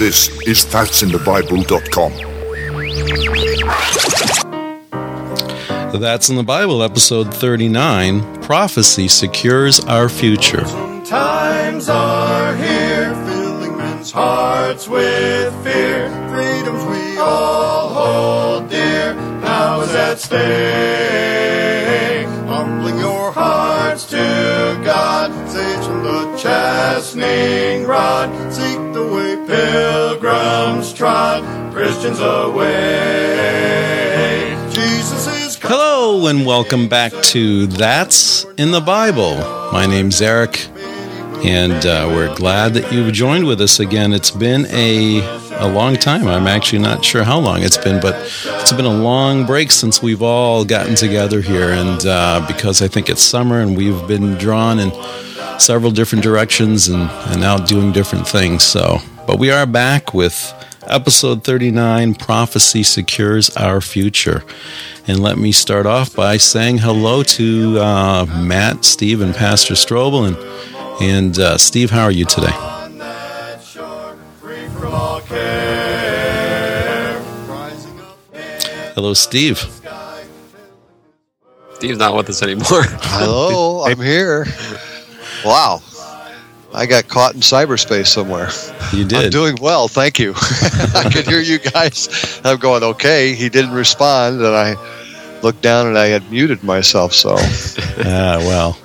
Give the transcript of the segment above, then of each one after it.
This is that'sinthebible.com. The That's in the Bible, episode 39 Prophecy Secures Our Future. Times are here, filling men's hearts with fear. Freedoms we all hold dear, now is at stake. Humbling your hearts to God, from the chastening rod. Seek the way pilgrims trod, Christians away. Jesus is. Hello, and welcome back to That's in the Bible. My name's Eric, and uh, we're glad that you've joined with us again. It's been a, a long time. I'm actually not sure how long it's been, but it's been a long break since we've all gotten together here. And uh, because I think it's summer and we've been drawn in several different directions and, and out doing different things. So, but we are back with episode 39 Prophecy Secures Our Future. And let me start off by saying hello to uh, Matt, Steve, and Pastor Strobel. And, and uh, Steve, how are you today? on that shore, free from all care. Rising up Hello, Steve. Steve's not with us anymore. Hello, I'm here. Wow. I got caught in cyberspace somewhere. You I'm did. doing well, thank you. I could hear you guys. I'm going, okay. He didn't respond, and I looked down and I had muted myself. So, Ah, well,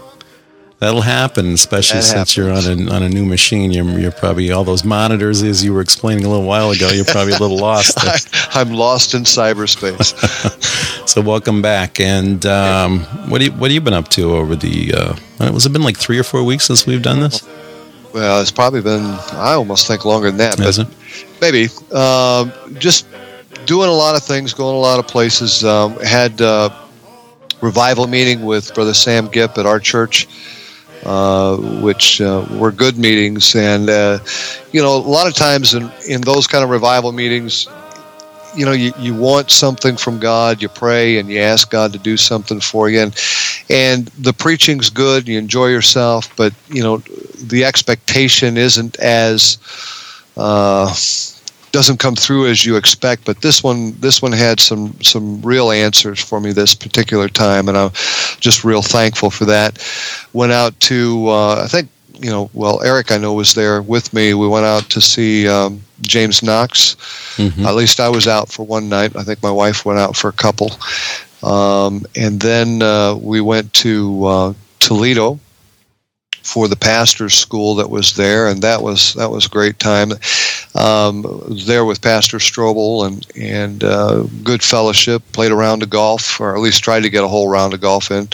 that'll happen, especially That since you're on a, on a new machine. You're, you're probably, all those monitors, as you were explaining a little while ago, you're probably a little lost. I, I'm lost in cyberspace. So welcome back. And um, what do you, what have you been up to over the? Uh, was it been like three or four weeks since we've done this? well, it's probably been, I almost think longer than that, Has but it? maybe. Um, just doing a lot of things, going a lot of places. Um, had uh, revival meeting with Brother Sam Gipp at our church, uh, which uh, were good meetings. And uh, you know, a lot of times in in those kind of revival meetings. You know, you, you want something from God, you pray and you ask God to do something for you. And, and the preaching's good, you enjoy yourself, but, you know, the expectation isn't as uh, doesn't come through as you expect. But this one, this one had some some real answers for me this particular time, and I'm just real thankful for that. Went out to uh, I think you know well Eric I know was there with me. We went out to see um, James Knox. Mhm. At least I was out for one night. I think my wife went out for a couple. Um, and then uh, we went to uh, Toledo for the pastor's school that was there, and that was that was a great time. Um, there with Pastor Strobel and and uh, good fellowship. Played a round of golf, or at least tried to get a whole round of golf in,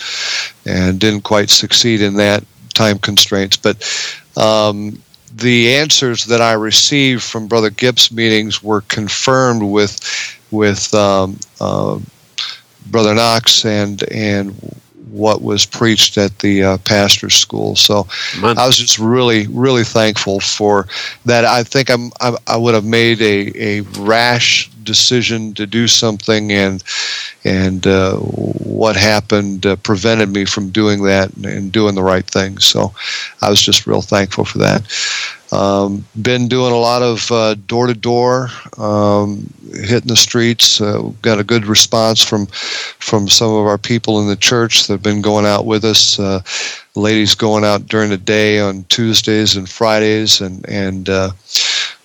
and didn't quite succeed in that time constraints. But um, the answers that I received from Brother Gipp's meetings were confirmed with with um, uh, Brother Knox and and what was preached at the uh, pastor's school. So. I was just really really thankful for that. I think I'm I, I would have made a, a rash decision to do something and and uh, what happened uh, prevented me from doing that and, and doing the right thing. So I was just real thankful for that. Um, been doing a lot of door to door, hitting the streets. Uh, got a good response from from some of our people in the church that have been going out with us. Uh, ladies going out during the day on Tuesdays and Fridays, and and uh,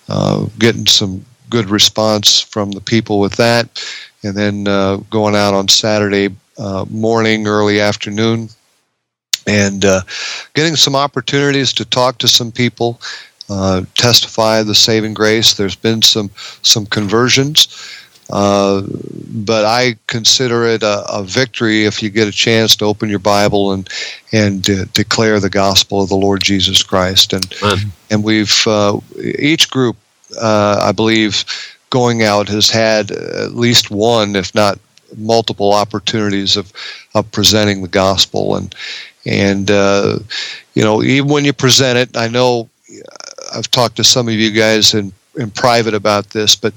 uh, getting some good response from the people with that. And then uh, going out on Saturday uh, morning, early afternoon, and uh, getting some opportunities to talk to some people, uh, testify the saving grace. There's been some some conversions, uh, but I consider it a, a victory if you get a chance to open your Bible and and de- declare the gospel of the Lord Jesus Christ. And Man. and we've uh, each group, uh, I believe, going out has had at least one, if not multiple opportunities of, of presenting the gospel and and uh, you know even when you present it I know I've talked to some of you guys in, in private about this but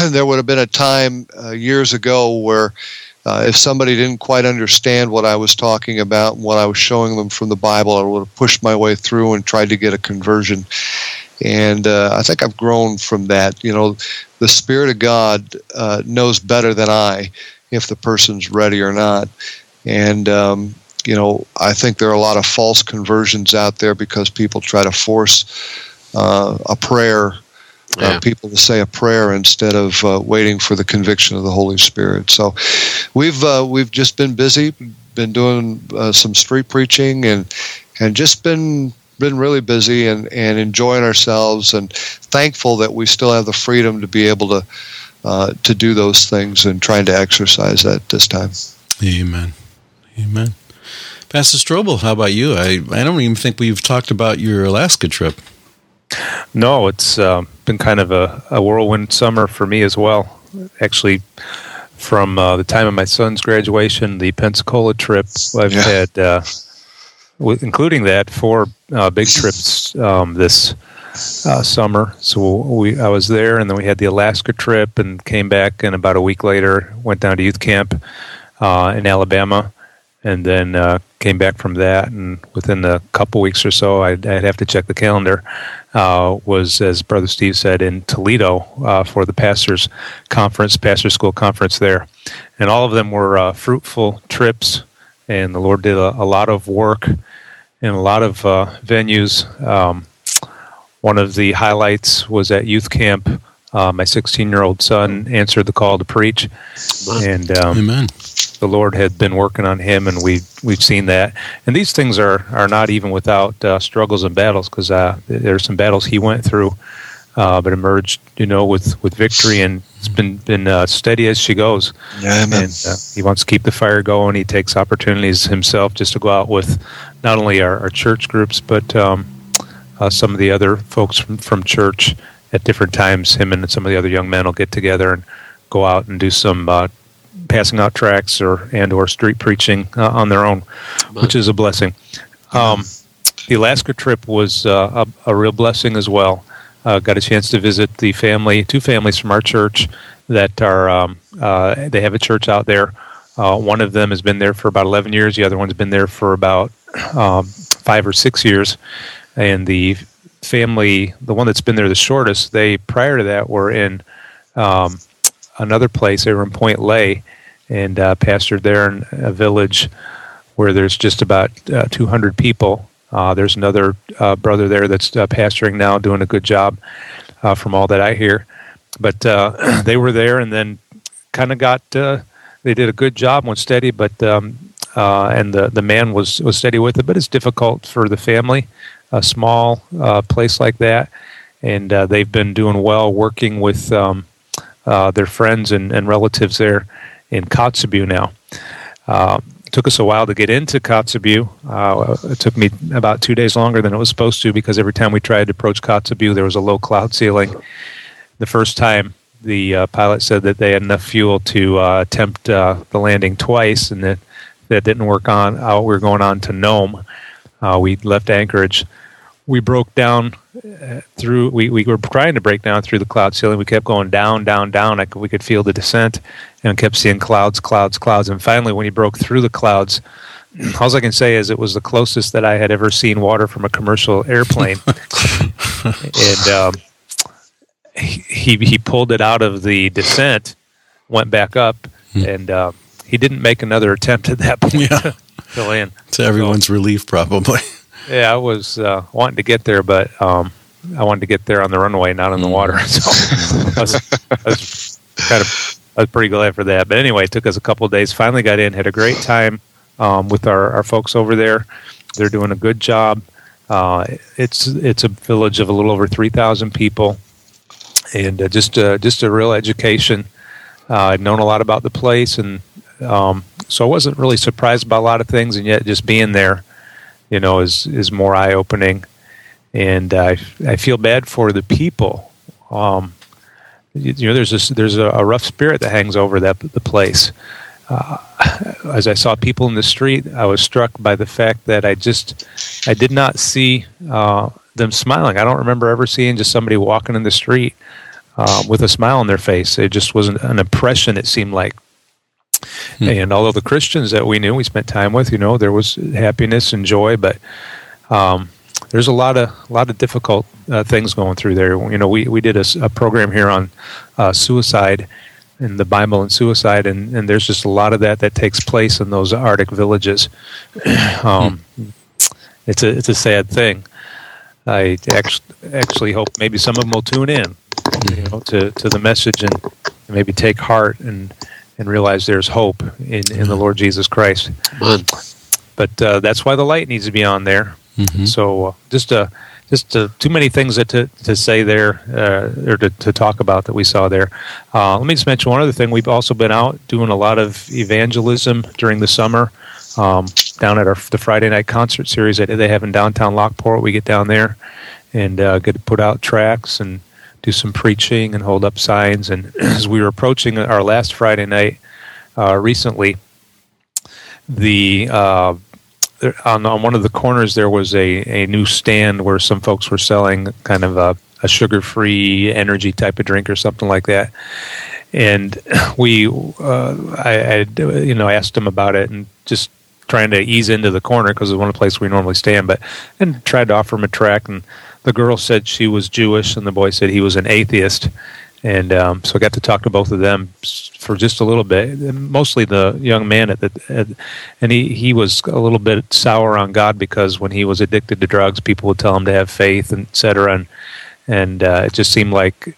there would have been a time uh, years ago where uh, if somebody didn't quite understand what I was talking about and what I was showing them from the Bible, I would have pushed my way through and tried to get a conversion. And uh, I think I've grown from that. You know, the Spirit of God uh, knows better than I if the person's ready or not, and um, you know, I think there are a lot of false conversions out there because people try to force uh, a prayer. Uh, people to say a prayer instead of uh, waiting for the conviction of the Holy Spirit. So, we've uh, we've just been busy, been doing uh, some street preaching, and and just been been really busy and, and enjoying ourselves, and thankful that we still have the freedom to be able to uh, to do those things and trying to exercise that this time. Amen. Amen. Pastor Strobel, how about you? I, I don't even think we've talked about your Alaska trip. No, it's uh, been kind of a, a whirlwind summer for me as well. Actually, from uh, the time of my son's graduation, the Pensacola trip, I've Yeah. had, uh, with, including that, four uh, big trips um, this uh, summer. So we, I was there, and then we had the Alaska trip, and came back, and about a week later, went down to youth camp uh, in Alabama, and then uh, came back from that. And within a couple weeks or so, I'd, I'd have to check the calendar. Uh, was as Brother Steve said in Toledo uh, for the pastors' conference, pastor school conference there, and all of them were fruitful trips. And the Lord did a, a lot of work in a lot of uh, venues. Um, one of the highlights was at youth camp. Uh, my 16 year old son answered the call to preach, and um, Amen. the Lord had been working on him, and we we've seen that. And these things are are not even without uh, struggles and battles, because uh, there are some battles he went through, uh, but emerged, you know, with with victory, and it's been been uh, steady as she goes. Yeah, amen. And uh, he wants to keep the fire going. He takes opportunities himself just to go out with not only our, our church groups, but um, uh, some of the other folks from, from church at different times. Him and some of the other young men will get together and go out and do some uh, passing out tracts or and or street preaching uh, on their own, which is a blessing. Um, the Alaska trip was uh, a, a real blessing as well. Uh, got a chance to visit the family, two families from our church that are um, uh, they have a church out there. Uh, one of them has been there for about 11 years. The other one's been there for about um, five or six years. And the family, the one that's been there the shortest, they prior to that were in um, another place. They were in Point Lay and uh, pastored there in a village where there's just about uh, 200 people. Uh, there's another uh, brother there that's uh, pastoring now, doing a good job uh, from all that I hear. But uh, they were there and then kind of got, uh, they did a good job, went steady, but, um, and the, the man was, was steady with it, but it's difficult for the family, a small place like that. And they've been doing well working with um, their friends and, and relatives there in Kotzebue now. Took us a while to get into Kotzebue. Uh, it took me about two days longer than it was supposed to because every time we tried to approach Kotzebue, there was a low cloud ceiling. The first time, the uh, pilot said that they had enough fuel to uh, attempt uh, the landing twice, and that that didn't work on. We were going on to Nome. Uh, we left Anchorage. We broke down uh, through. We, we were trying to break down through the cloud ceiling. We kept going down, down, down. I could, we could feel the descent, and kept seeing clouds, clouds, clouds. And finally, when he broke through the clouds, all I can say is it was the closest that I had ever seen water from a commercial airplane. and um, he he pulled it out of the descent, went back up, and uh, he didn't make another attempt at that point Yeah. to, to land. To everyone's relief, probably. Yeah, I was uh, wanting to get there, but um, I wanted to get there on the runway, not on the water. So I was, I was kind of I was pretty glad for that. But anyway, it took us a couple of days. Finally got in, had a great time um, with our, our folks over there. They're doing a good job. Uh, it's it's a village of a little over three thousand people, and uh, just uh, just a real education. Uh, I'd known a lot about the place, and um, so I wasn't really surprised by a lot of things. And yet, just being there, you know, is is more eye opening. And I I feel bad for the people. Um, you, know, there's this, there's a, a rough spirit that hangs over that the place. Uh, as I saw people in the street, I was struck by the fact that I just I did not see uh, them smiling. I don't remember ever seeing just somebody walking in the street uh, with a smile on their face. It just wasn't an impression. It seemed like. And although the Christians that we knew, we spent time with, you know, there was happiness and joy, but um, there's a lot of a lot of difficult uh, things going through there. You know, we we did a, a program here on uh, suicide and the Bible and suicide, and, and there's just a lot of that that takes place in those Arctic villages. um, it's a it's a sad thing. I actually actually hope maybe some of them will tune in, you know, to, to the message and maybe take heart and and realize there's hope in, in the Lord Jesus Christ. But uh, that's why the light needs to be on there. Mhm. So uh, just uh, just uh, too many things that to, to say there uh, or to, to talk about that we saw there. Uh, let me just mention one other thing. We've also been out doing a lot of evangelism during the summer. Um, down at our the Friday night concert series that they have in downtown Lockport, we get down there and uh, get to put out tracks and do some preaching and hold up signs. And as we were approaching our last Friday night uh, recently, the uh, on, on one of the corners there was a, a new stand where some folks were selling kind of a, a sugar free energy type of drink or something like that. And we, uh, I, I, you know, asked them about it and just trying to ease into the corner because it's one of the places we normally stand, but and tried to offer him a track. And the girl said she was Jewish, and the boy said he was an atheist. And um, so I got to talk to both of them for just a little bit. Mostly the young man at the, at, and he, he was a little bit sour on God because when he was addicted to drugs, people would tell him to have faith, and et cetera. And and uh, it just seemed like,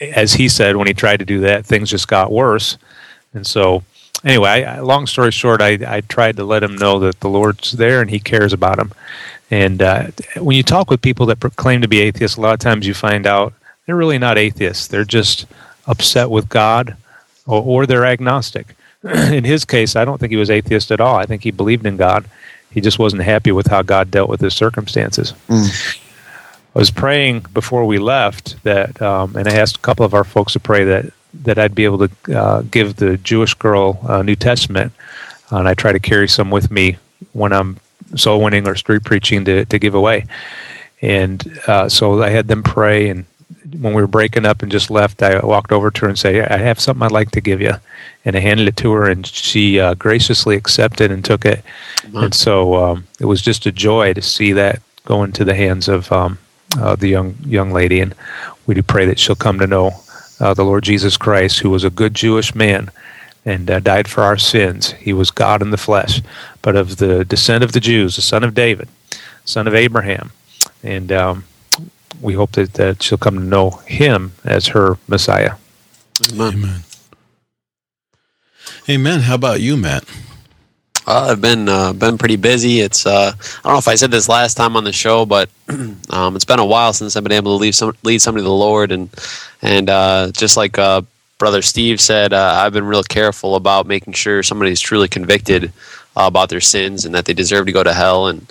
as he said, when he tried to do that, things just got worse. And so, anyway, I, long story short, I, I tried to let him know that the Lord's there and He cares about him. And uh, when you talk with people that proclaim to be atheists, a lot of times you find out they're really not atheists. They're just upset with God, or, or they're agnostic. in his case, I don't think he was atheist at all. I think he believed in God. He just wasn't happy with how God dealt with his circumstances. I was praying before we left that, um, and I asked a couple of our folks to pray that that I'd be able to uh, give the Jewish girl uh, New Testament, and I try to carry some with me when I'm soul winning or street preaching to to give away. And uh, so I had them pray, and when we were breaking up and just left, I walked over to her and say, "I have something I'd like to give you," and I handed it to her, and she uh, graciously accepted and took it. And so um, it was just a joy to see that go into the hands of um, uh, the young young lady, and we do pray that she'll come to know uh, the Lord Jesus Christ, who was a good Jewish man and uh, died for our sins. He was God in the flesh, but of the descent of the Jews, the son of David, son of Abraham, and um, we hope that, that she'll come to know Him as her Messiah. Amen. Amen. How about you, Matt? Uh, I've been uh, been pretty busy. It's uh, I don't know if I said this last time on the show, but um, it's been a while since I've been able to lead some lead somebody to the Lord, and and uh, just like uh, brother Steve said, uh, I've been real careful about making sure somebody's truly convicted about their sins and that they deserve to go to hell. And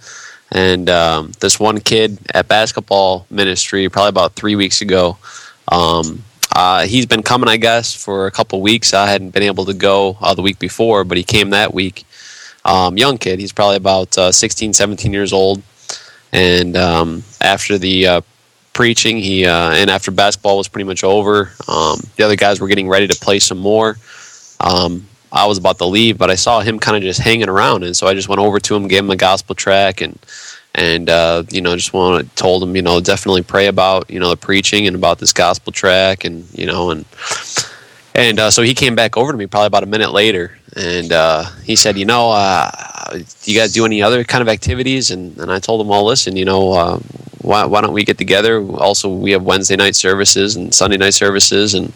and um, this one kid at basketball ministry, probably about three weeks ago, um, uh, he's been coming, I guess, for a couple weeks. I hadn't been able to go uh, the week before, but he came that week. Um, young kid, he's probably about uh, 16, 17 years old. And um, after the uh, preaching, he uh, and after basketball was pretty much over, um, the other guys were getting ready to play some more. Um, I was about to leave, but I saw him kind of just hanging around, and so I just went over to him, gave him a gospel track, and and uh, you know just want told him you know definitely pray about you know the preaching and about this gospel track, and you know and and uh, so he came back over to me probably about a minute later, and uh, he said, you know, uh, you guys do any other kind of activities? And, and I told him, well, listen, you know, uh, why, why don't we get together? Also, we have Wednesday night services and Sunday night services, and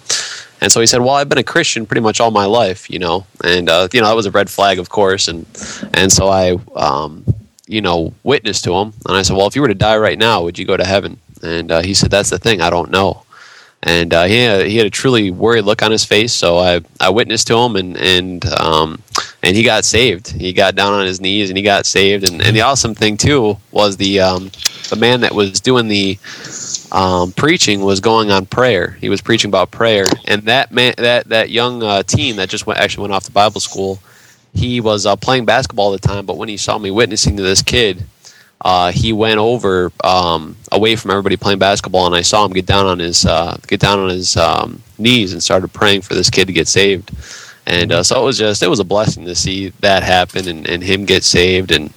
and so he said, well, I've been a Christian pretty much all my life, you know, and uh, you know that was a red flag, of course, and and so I, um, you know, witnessed to him, and I said, well, if you were to die right now, would you go to heaven? And uh, he said, that's the thing, I don't know and uh, he had, he had a truly worried look on his face. So I, I witnessed to him, and and um, and he got saved. He got down on his knees and he got saved. And, and the awesome thing too was the um, the man that was doing the um, preaching was going on prayer. He was preaching about prayer, and that man that that young uh, teen that just went actually went off to Bible school. He was uh, playing basketball at the time, but when he saw me witnessing to this kid, uh, he went over um, away from everybody playing basketball, and I saw him get down on his uh, get down on his um, knees and started praying for this kid to get saved. And uh, so it was just it was a blessing to see that happen and, and him get saved and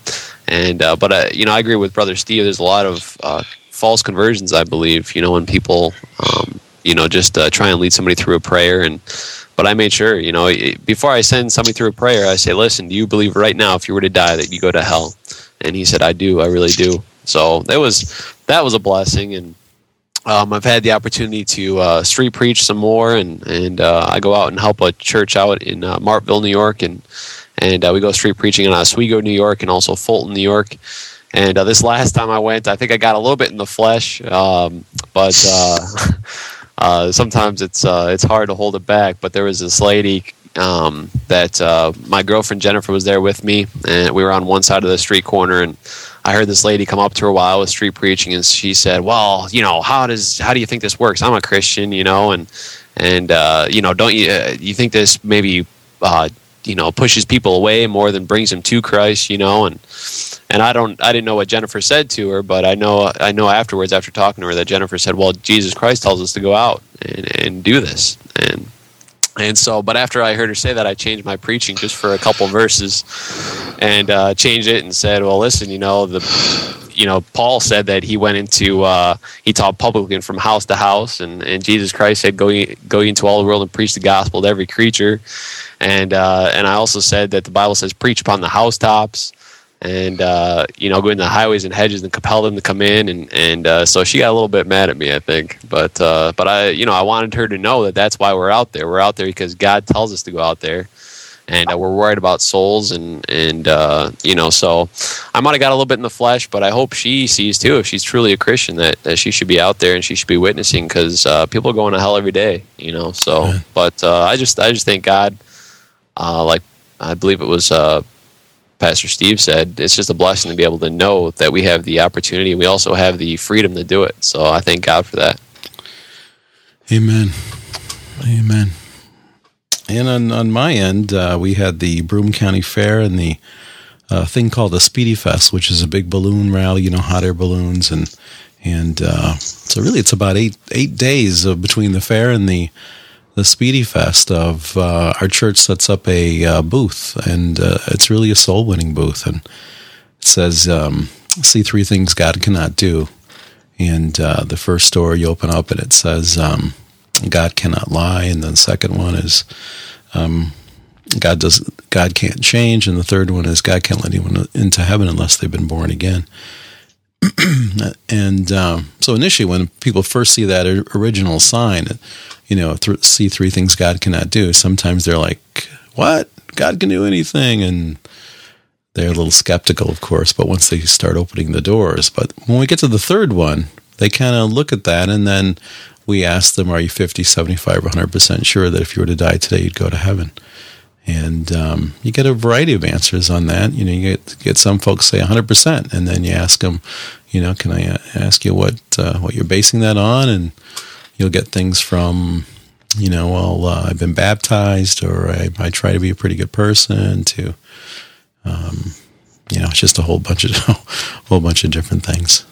and uh, but uh, you know I agree with brother Steve. There's a lot of uh, false conversions, I believe. You know when people um, you know just try and lead somebody through a prayer and. But I made sure, you know, before I send somebody through a prayer, I say, "Listen, do you believe right now, if you were to die, that you go to hell?" And he said, "I do. I really do." So that was that was a blessing, and um, I've had the opportunity to uh, street preach some more, and and uh, I go out and help a church out in uh, Martville, New York, and and uh, we go street preaching in Oswego, New York, and also Fulton, New York. And uh, this last time I went, I think I got a little bit in the flesh, um, but uh, sometimes it's it's hard to hold it back. But there was this lady um, that my girlfriend Jennifer was there with me, and we were on one side of the street corner, and I heard this lady come up to her while I was street preaching, and she said, "Well, you know, how does how do you think this works? I'm a Christian, you know, and and uh, you know, don't you uh, you think this maybe uh, you know pushes people away more than brings them to Christ, you know?" And and I don't I didn't know what Jennifer said to her, but I know I know afterwards after talking to her that Jennifer said, "Well, Jesus Christ tells us to go out and, and do this," and and so, but after I heard her say that, I changed my preaching just for a couple verses, and uh, changed it and said, "Well, listen, you know the, you know Paul said that he went into uh, he taught publicly from house to house, and, and Jesus Christ said go go into all the world and preach the gospel to every creature, and uh, and I also said that the Bible says preach upon the housetops." And uh, you know, go into the highways and hedges and compel them to come in, and and uh, so she got a little bit mad at me, I think. But uh, but I, you know, I wanted her to know that that's why we're out there. We're out there because God tells us to go out there, and uh, we're worried about souls, and and uh, you know, so I might have got a little bit in the flesh, but I hope she sees too, if she's truly a Christian, that, that she should be out there and she should be witnessing, because uh, people are going to hell every day, you know. So, but I just I just thank God, like I believe it was. Pastor Steve said, it's just a blessing to be able to know that we have the opportunity. We also have the freedom to do it. So I thank God for that. Amen. Amen. And on, on my end, uh, we had the Broome County Fair and the uh, thing called the Spiedie Fest, which is a big balloon rally, you know, hot air balloons. And, and uh, so really it's about eight, eight days between the fair and the the Spiedie Fest of uh, our church sets up a uh, booth, and uh, it's really a soul winning booth. And it says, um, "See three things God cannot do." And uh, the first door you open up, and it says, um, "God cannot lie." And then the second one is, um, "God does God can't change." And the third one is, "God can't let anyone into heaven unless they've been born again." and um, so initially, when people first see that original sign, you know, th- see three things God cannot do. Sometimes they're like, what? God can do anything. And they're a little skeptical, of course, but once they start opening the doors. But when we get to the third one, they kind of look at that and then we ask them, are you 50, 75, 100% sure that if you were to die today, you'd go to heaven? And um, you get a variety of answers on that. You know, you get, get some folks say 100%, and then you ask them, you know, can I uh, ask you what uh, what you're basing that on? And you'll get things from, you know, well, uh, I've been baptized or I, I, try to be a pretty good person to, um, you know, it's just a whole bunch of, whole bunch of different things.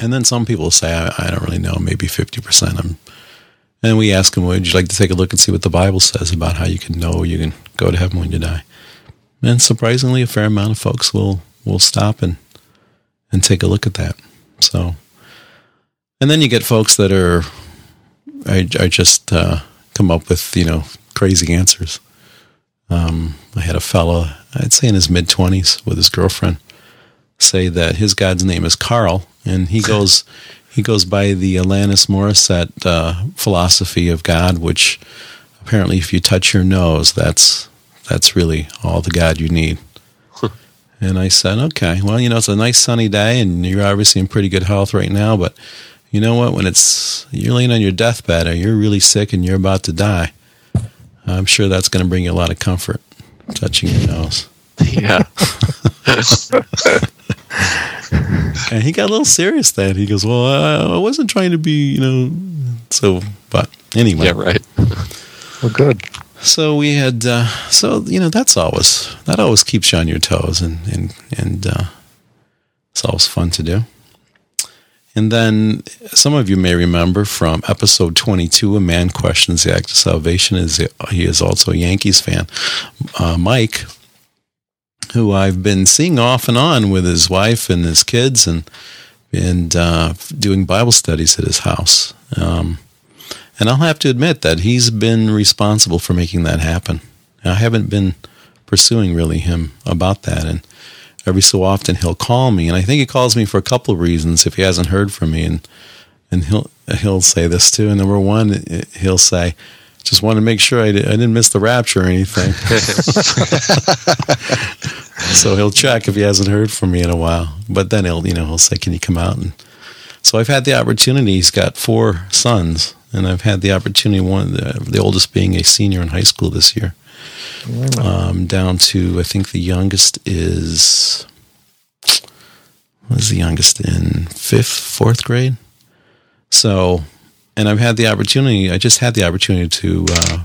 And then some people say, I, I don't really know, maybe 50%. I'm, and we ask them, would you like to take a look and see what the Bible says about how you can know you can go to heaven when you die? And surprisingly, a fair amount of folks will, will stop and, and take a look at that. So and then you get folks that are, I, I just uh, come up with, you know, crazy answers. Um, I had a fellow, I'd say in his mid 20s, with his girlfriend, say that his God's name is Carl, and he goes he goes by the Alanis Morissette uh, philosophy of God, which apparently, if you touch your nose, that's that's really all the God you need. and I said, okay, well, you know, it's a nice sunny day, and you're obviously in pretty good health right now, but you know what? When it's you're laying on your deathbed or you're really sick and you're about to die, I'm sure that's going to bring you a lot of comfort. Touching your nose. Yeah. and he got a little serious then. He goes, "Well, I, I wasn't trying to be, you know." So, but anyway. Yeah. Right. well, good. So we had, uh, so you know, that's always that always keeps you on your toes, and and and uh, it's always fun to do. And then some of you may remember from episode 22, A Man Questions the Act of Salvation. Is He is also a Yankees fan. Uh, Mike who I've been seeing off and on with his wife and his kids, and and uh, doing Bible studies at his house. Um, and I'll have to admit that he's been responsible for making that happen. I haven't been pursuing really him about that, and every so often he'll call me, and I think he calls me for a couple of reasons if he hasn't heard from me, and and he'll he'll say this too. And number one, he'll say, "Just want to make sure I, did, I didn't miss the rapture or anything." so he'll check if he hasn't heard from me in a while. But then he'll you know he'll say, "Can you come out?" And so I've had the opportunity. He's got four sons, and I've had the opportunity. One the, the oldest being a senior in high school this year. Um, down to I think the youngest is was the youngest in fifth, fourth grade. So, and I've had the opportunity. I just had the opportunity to uh,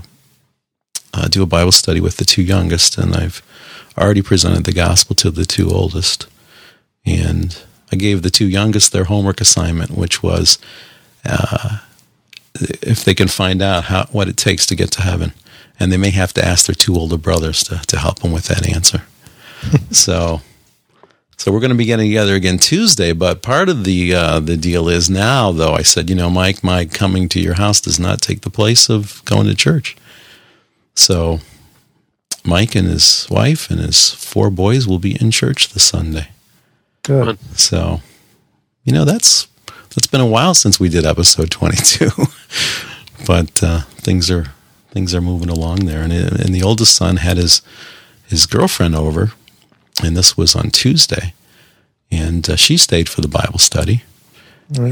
uh, do a Bible study with the two youngest, and I've already presented the gospel to the two oldest. And I gave the two youngest their homework assignment, which was uh, if they can find out how what it takes to get to heaven, and they may have to ask their two older brothers to to help them with that answer. so so we're going to be getting together again Tuesday. But part of the uh, the deal is now, though, I said, you know, Mike, my coming to your house does not take the place of going to church. So Mike and his wife and his four boys will be in church this Sunday. Good. So, you know, that's that's been a while since we did episode twenty two, but uh, things are things are moving along there. And and the oldest son had his his girlfriend over and this was on Tuesday. And uh, she stayed for the Bible study.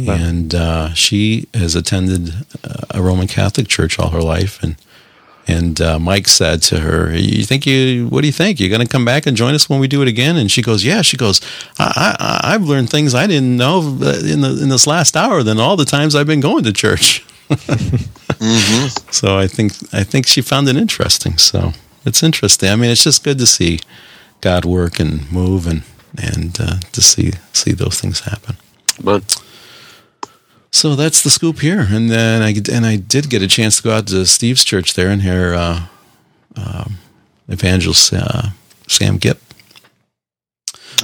And uh, she has attended uh, a Roman Catholic church all her life. And and uh, Mike said to her, "You think you? What do you think? You're going to come back and join us when we do it again?" And she goes, "Yeah." She goes, I, I, "I've learned things I didn't know in the in this last hour than all the times I've been going to church." mm-hmm. So I think I think she found it interesting. So it's interesting. I mean, it's just good to see God work and move and and uh, to see see those things happen. But so that's the scoop here, and then I and I did get a chance to go out to Steve's church there and hear uh, um, evangelist uh, Sam Gipp,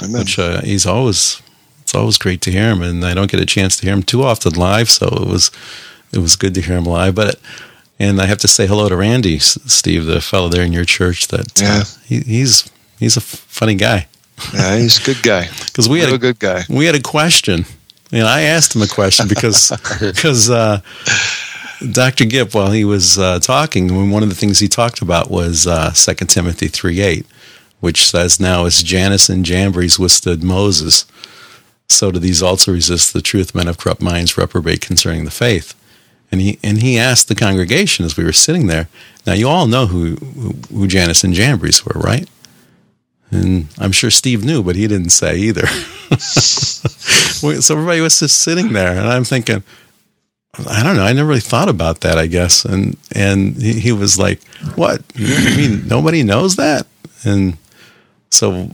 Amen. which uh, he's always it's always great to hear him, and I don't get a chance to hear him too often live, so it was it was good to hear him live, but. And I have to say hello to Randy, Steve, the fellow there in your church. That uh, Yeah. he, he's he's a funny guy. Yeah, he's a good guy. because we had Real a good guy. We had a question, and I asked him a question because because uh, Dr. Gipp, while he was uh, talking, one of the things he talked about was uh, 2 Timothy three eight, which says, "Now as Jannes and Jambres withstood Moses, so do these also resist the truth. Men of corrupt minds reprobate concerning the faith." And he and he asked the congregation as we were sitting there. Now you all know who who, Jannes and Jambres were, right? And I'm sure Steve knew, but he didn't say either. so everybody was just sitting there, and I'm thinking, I don't know. I never really thought about that. I guess, and and he, he was like, "What? You mean nobody knows that?" And so,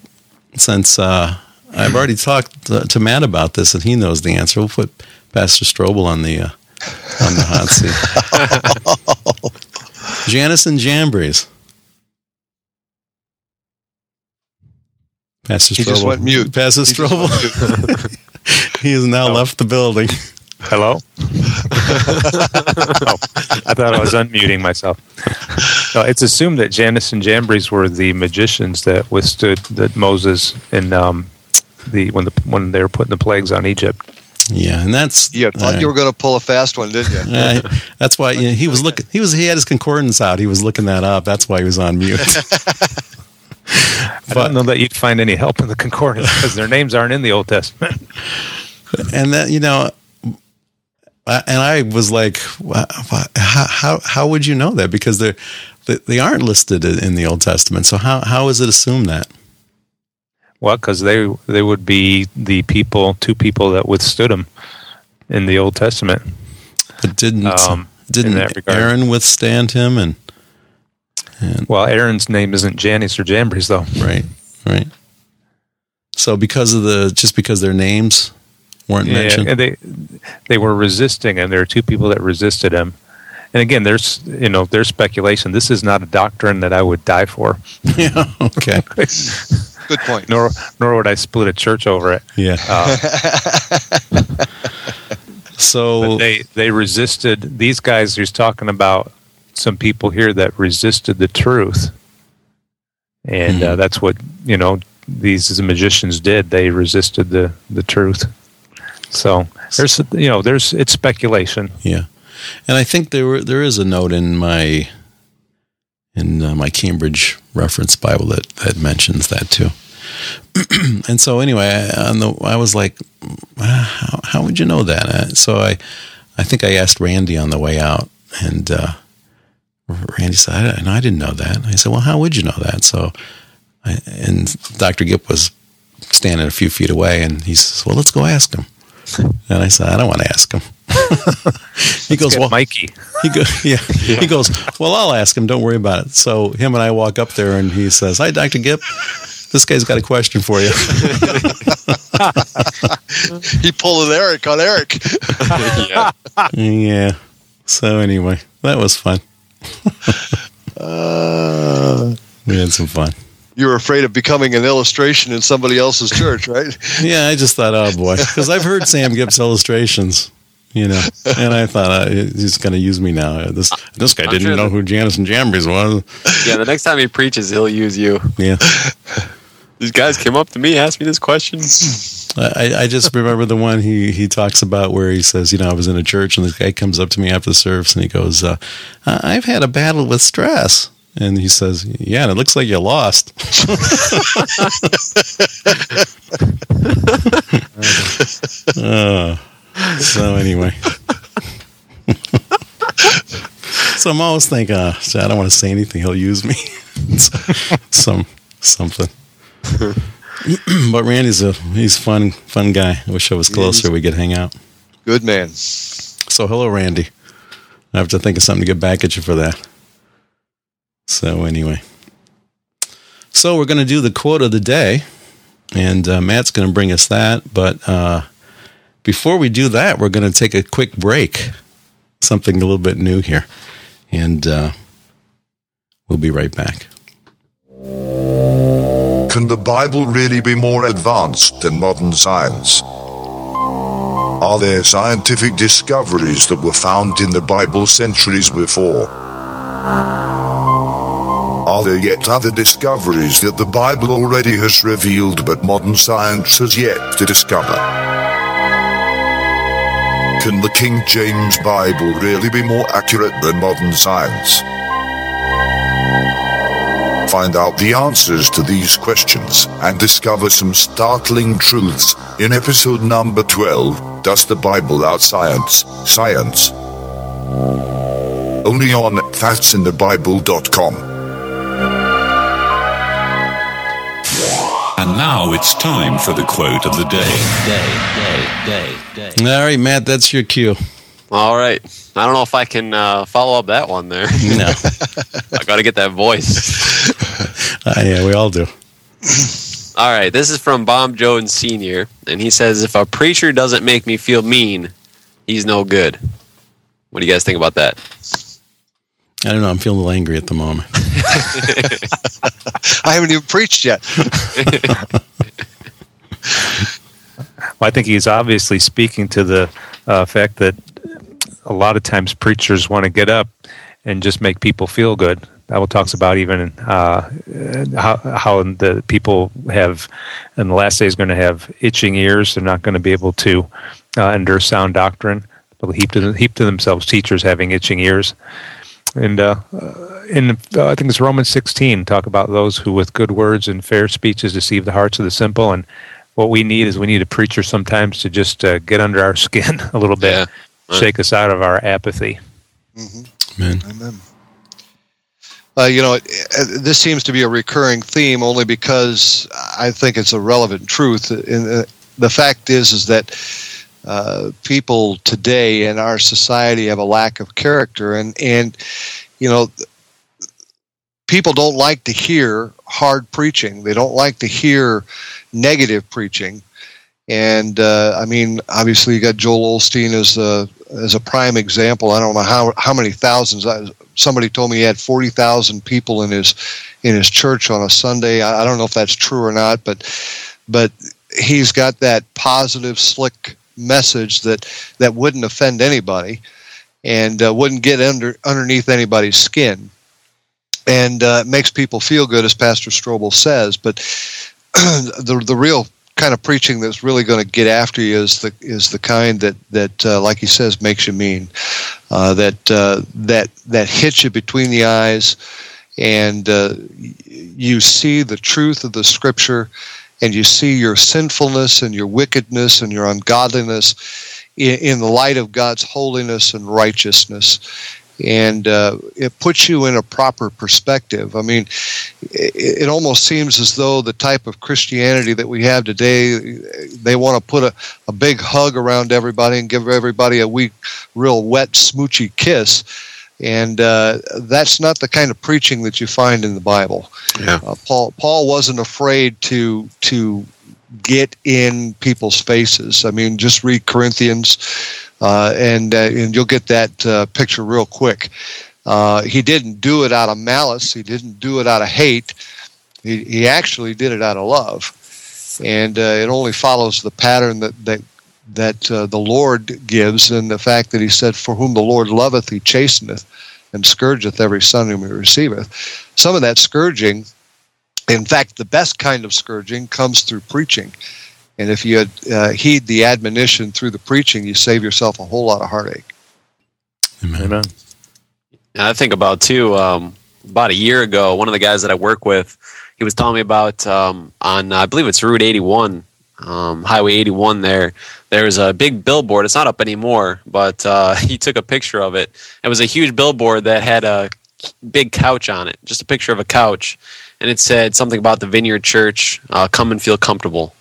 since uh, I've already talked to, to Matt about this, and he knows the answer, we'll put Pastor Strobel on the uh, on the hot seat. Jannes and Jambres. Pastor He just Strobel. went mute. Pastor He just Strobel. he has now left the building. Hello? oh, I thought I was unmuting myself. No, it's assumed that Jannes and Jambres were the magicians that withstood that Moses and um, the when the when they were putting the plagues on Egypt. Yeah, and that's yeah. thought uh, you were going to pull a fast one, didn't you? uh, that's why you know, he was looking. He was he had his concordance out. He was looking that up. That's why he was on mute. I don't know that you'd find any help in the concordance because their names aren't in the Old Testament. and that you know, I- and I was like, how how how would you know that? Because they're they, they aren't listed in the Old Testament. So how how is it assumed that? Well, because they they would be the people, two people that withstood him in the Old Testament. But didn't Um, didn't in that regard. Aaron withstand him? And Well, Aaron's name isn't Jannes or Jambres, though. right, right. So because of the just because their names weren't Yeah, mentioned. and they they were resisting, and there are two people that resisted him. And again, there's you know there's speculation. This is not a doctrine that I would die for. yeah. Okay. Good point. Nor nor would I split a church over it. Yeah. Uh, So but they they resisted these guys. He's talking about some people here that resisted the truth, and uh, Mhm. that's what you know these magicians did. They resisted the the truth. So there's you know there's it's speculation. Yeah, and I think there were, there is a note in my in uh, my Cambridge Reference Bible that that mentions that too. and so anyway, I, on the I was like, "Ah, how, how would you know that? Uh, so I I think I asked Randy on the way out, and uh, Randy said, I, "No, I didn't know that." I said, "Well, how would you know that?" So, I, and Dr. Gipp was standing a few feet away, and he says, "Well, let's go ask him." And I said, "I don't want to ask him." he goes, "Well, Mikey. he goes, yeah. He goes, well, I'll ask him. Don't worry about it. So him and I walk up there, and he says, "Hi, Doctor Gipp. This guy's got a question for you." He pulled an Eric on Eric. yeah. yeah. So anyway, that was fun. Uh, We had some fun. you were afraid of becoming an illustration in somebody else's church, right? Yeah, I just thought, oh boy, because I've heard Sam Gipp's illustrations, you know, and I thought uh, he's going to use me now. This this guy I'm didn't sure know that- who Jannes and Jambres was. Yeah, the next time he preaches, he'll use you. Yeah. These guys came up to me, asked me this question. I, I just remember the one he, he talks about where he says, you know, I was in a church and this guy comes up to me after the service and he goes, uh, I've had a battle with stress. And he says, yeah, and it looks like you lost. Uh, so anyway. so I'm always thinking, uh, I don't want to say anything. He'll use me. Some something. but Randy's a he's a fun fun guy. I wish I was closer. We could hang out. Good man. So hello, Randy. I have to think of something to get back at you for that. So anyway, so we're going to do the quote of the day, and uh, Matt's going to bring us that. But uh, before we do that, we're going to take a quick break. Something a little bit new here, and uh, we'll be right back. Can the Bible really be more advanced than modern science? Are there scientific discoveries that were found in the Bible centuries before? Are there yet other discoveries that the Bible already has revealed but modern science has yet to discover? Can the King James Bible really be more accurate than modern science? Find out the answers to these questions and discover some startling truths in episode number 12 Does the Bible Out Science? Science. Only on that'sinthebible.com. And now it's time for the quote of the day. Day, day, day, day. All right, Matt, that's your cue. All right. I don't know if I can uh, follow up that one there. No, I got to get that voice. Uh, yeah, we all do. All right. This is from Bob Jones Sr., and he says, If a preacher doesn't make me feel mean, he's no good. What do you guys think about that? I don't know. I'm feeling a little angry at the moment. I haven't even preached yet. Well, I think he's obviously speaking to the uh, fact that a lot of times preachers want to get up and just make people feel good. Bible talks about even uh, how, how the people have in the last days going to have itching ears. They're not going to be able to uh, endure sound doctrine. They'll heap to, heap to themselves teachers having itching ears. And uh, uh, in uh, I think it's Romans 16 talk about those who with good words and fair speeches deceive the hearts of the simple. And what we need is we need a preacher sometimes to just uh, get under our skin a little bit, Yeah. Right. shake us out of our apathy. Man. Amen. Uh, you know, it- uh, this seems to be a recurring theme only because I think it's a relevant truth. Uh, the fact is, is that uh, people today in our society have a lack of character, and and you know, people don't like to hear hard preaching. They don't like to hear negative preaching. And uh, I mean, obviously, you got Joel Osteen as a, as a prime example. I don't know how how many thousands. Somebody told me he had forty thousand people in his in his church on a Sunday. I don't know if that's true or not, but but he's got that positive, slick message that that wouldn't offend anybody and uh, wouldn't get under underneath anybody's skin, and uh, makes people feel good, as Pastor Strobel says. But the the real kind of preaching that's really going to get after you is the is the kind that that uh, like he says makes you mean. Uh, that uh, that that hits you between the eyes and uh, you see the truth of the scripture and you see your sinfulness and your wickedness and your ungodliness in, in the light of God's holiness and righteousness and uh, it puts you in a proper perspective. I mean, it, it, almost seems as though the type of Christianity that we have today, they want to put a, a big hug around everybody and give everybody a weak, real wet, smoochy kiss. And uh, that's not the kind of preaching that you find in the Bible. Yeah. Uh, Paul Paul wasn't afraid to to get in people's faces. I mean, just read Corinthians and uh, and you'll get that uh, picture real quick. Uh, he didn't do it out of malice. He didn't do it out of hate. He, he actually did it out of love, and uh, it only follows the pattern that that that uh, the Lord gives, and the fact that He said, "For whom the Lord loveth, He chasteneth, and scourgeth every son whom He receiveth." Some of that scourging, in fact, the best kind of scourging, comes through preaching. And if you uh, heed the admonition through the preaching, you save yourself a whole lot of heartache. Amen. Amen. I think about too. Um, about a year ago, one of the guys that I work with, he was telling me about um, on I believe it's Route 81, um, Highway 81. There, there's a big billboard. It's not up anymore, but uh, he took a picture of it. It was a huge billboard that had a big couch on it, just a picture of a couch, and it said something about the Vineyard Church. Uh, come and feel comfortable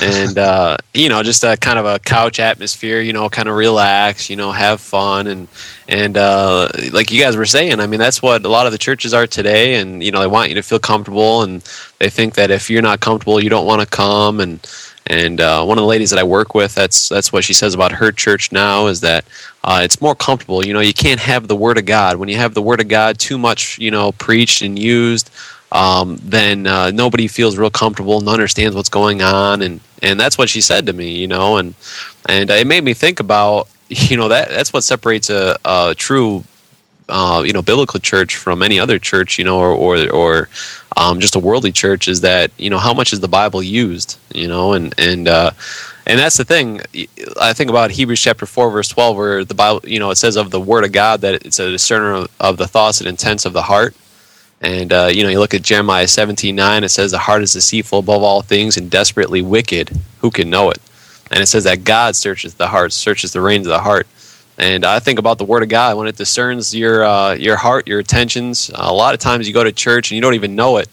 and uh, you know just a kind of a couch atmosphere you know kind of relax you know have fun. And and uh, like you guys were saying i mean that's what a lot of the churches are today. And you know they want you to feel comfortable. And they think that if you're not comfortable you don't want to come. And and uh, one of the ladies that I work with, that's that's what she says about her church now is that uh, it's more comfortable. You know, you can't have the Word of God. When you have the Word of God too much, you know, preached and used um, then uh, nobody feels real comfortable and understands what's going on, and and that's what she said to me, you know, and and it made me think about, you know, that that's what separates a, a true, uh, you know, biblical church from any other church, you know, or or or um, just a worldly church is that you know how much is the Bible used, you know, and and uh, and that's the thing. I think about Hebrews chapter four verse twelve, where the Bible, you know, it says of the Word of God that it's a discerner of, of the thoughts and intents of the heart. And uh, you know, you look at Jeremiah seventeen nine. It says, "The heart is deceitful above all things and desperately wicked. Who can know it?" And it says that God searches the heart, searches the reins of the heart. And I think about the Word of God when it discerns your uh, your heart, your intentions. Uh, a lot of times you go to church and you don't even know it,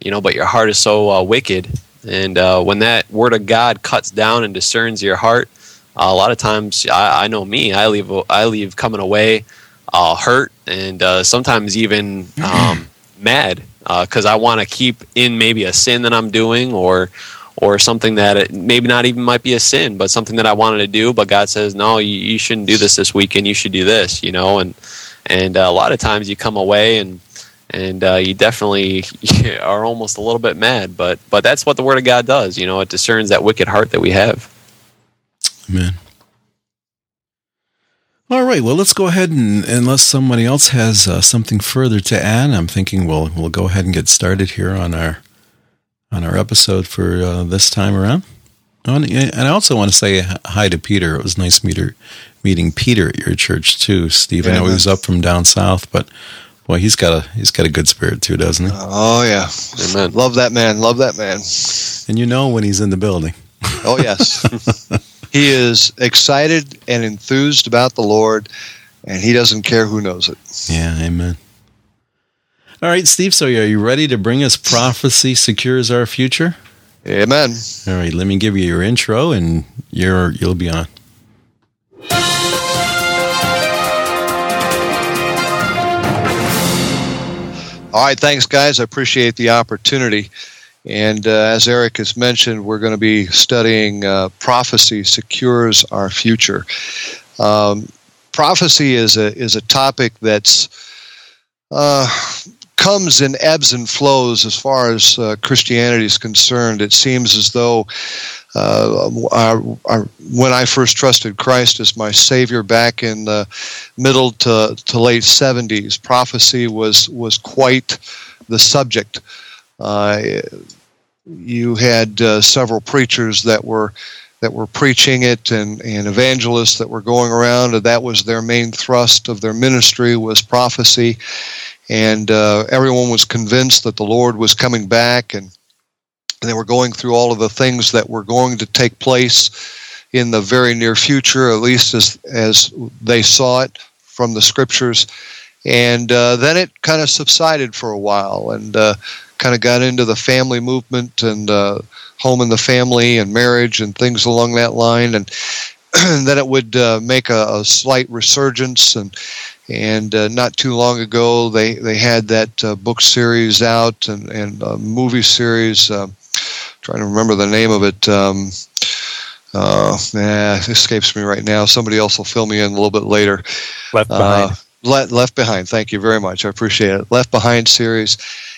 you know, but your heart is so uh, wicked. And uh, when that Word of God cuts down and discerns your heart, uh, a lot of times I, I, know me. I leave I leave coming away hurt and sometimes even. Um, mad because uh, I want to keep in maybe a sin that I'm doing or or something that it maybe not even might be a sin, but something that I wanted to do. But God says, no, you, you shouldn't do this this weekend. You should do this, you know. And and uh, a lot of times you come away and and uh, you definitely are almost a little bit mad. But but that's what the Word of God does. You know, it discerns that wicked heart that we have. Amen. All right. Well, let's go ahead and unless somebody else has uh, something further to add, I'm thinking we'll we'll go ahead and get started here on our on our episode for uh, this time around. And I also want to say hi to Peter. It was nice meeter, meeting Peter at your church too, Steve. Yeah, I know he was up from down south, but boy, he's got a he's got a good spirit too, doesn't he? Oh yeah, Amen. Love that man. Love that man. And you know when he's in the building. Oh yes. He is excited and enthused about the Lord, and he doesn't care who knows it. Yeah, amen. All right, Steve, so are you ready to bring us Prophecy Secures Our Future? Amen. All right, let me give you your intro and you're, you'll be on. All right, thanks, guys. I appreciate the opportunity. And uh, as Eric has mentioned, we're going to be studying uh, prophecy secures our future. Um, prophecy is a is a topic that's uh, comes in ebbs and flows as far as uh, Christianity is concerned. It seems as though uh, when I first trusted Christ as my Savior back in the middle to, to late 70s, prophecy was, was quite the subject. Uh, you had uh, several preachers that were that were preaching it and, and evangelists that were going around and that was their main thrust of their ministry was prophecy. And uh, everyone was convinced that the lord was coming back and they were going through all of the things that were going to take place in the very near future at least as, as they saw it from the scriptures. And uh, then it kind of subsided for a while and uh, kind of got into the family movement and uh, home and the family and marriage and things along that line and, and then it would uh, make a, a, slight resurgence and and uh, not too long ago they, they had that uh, book series out and, and movie series um, trying to remember the name of it um, uh, nah, it escapes me right now. Somebody else will fill me in a little bit later. Left Behind. Left, Left Behind. Thank you very much. I appreciate it. Left Behind series,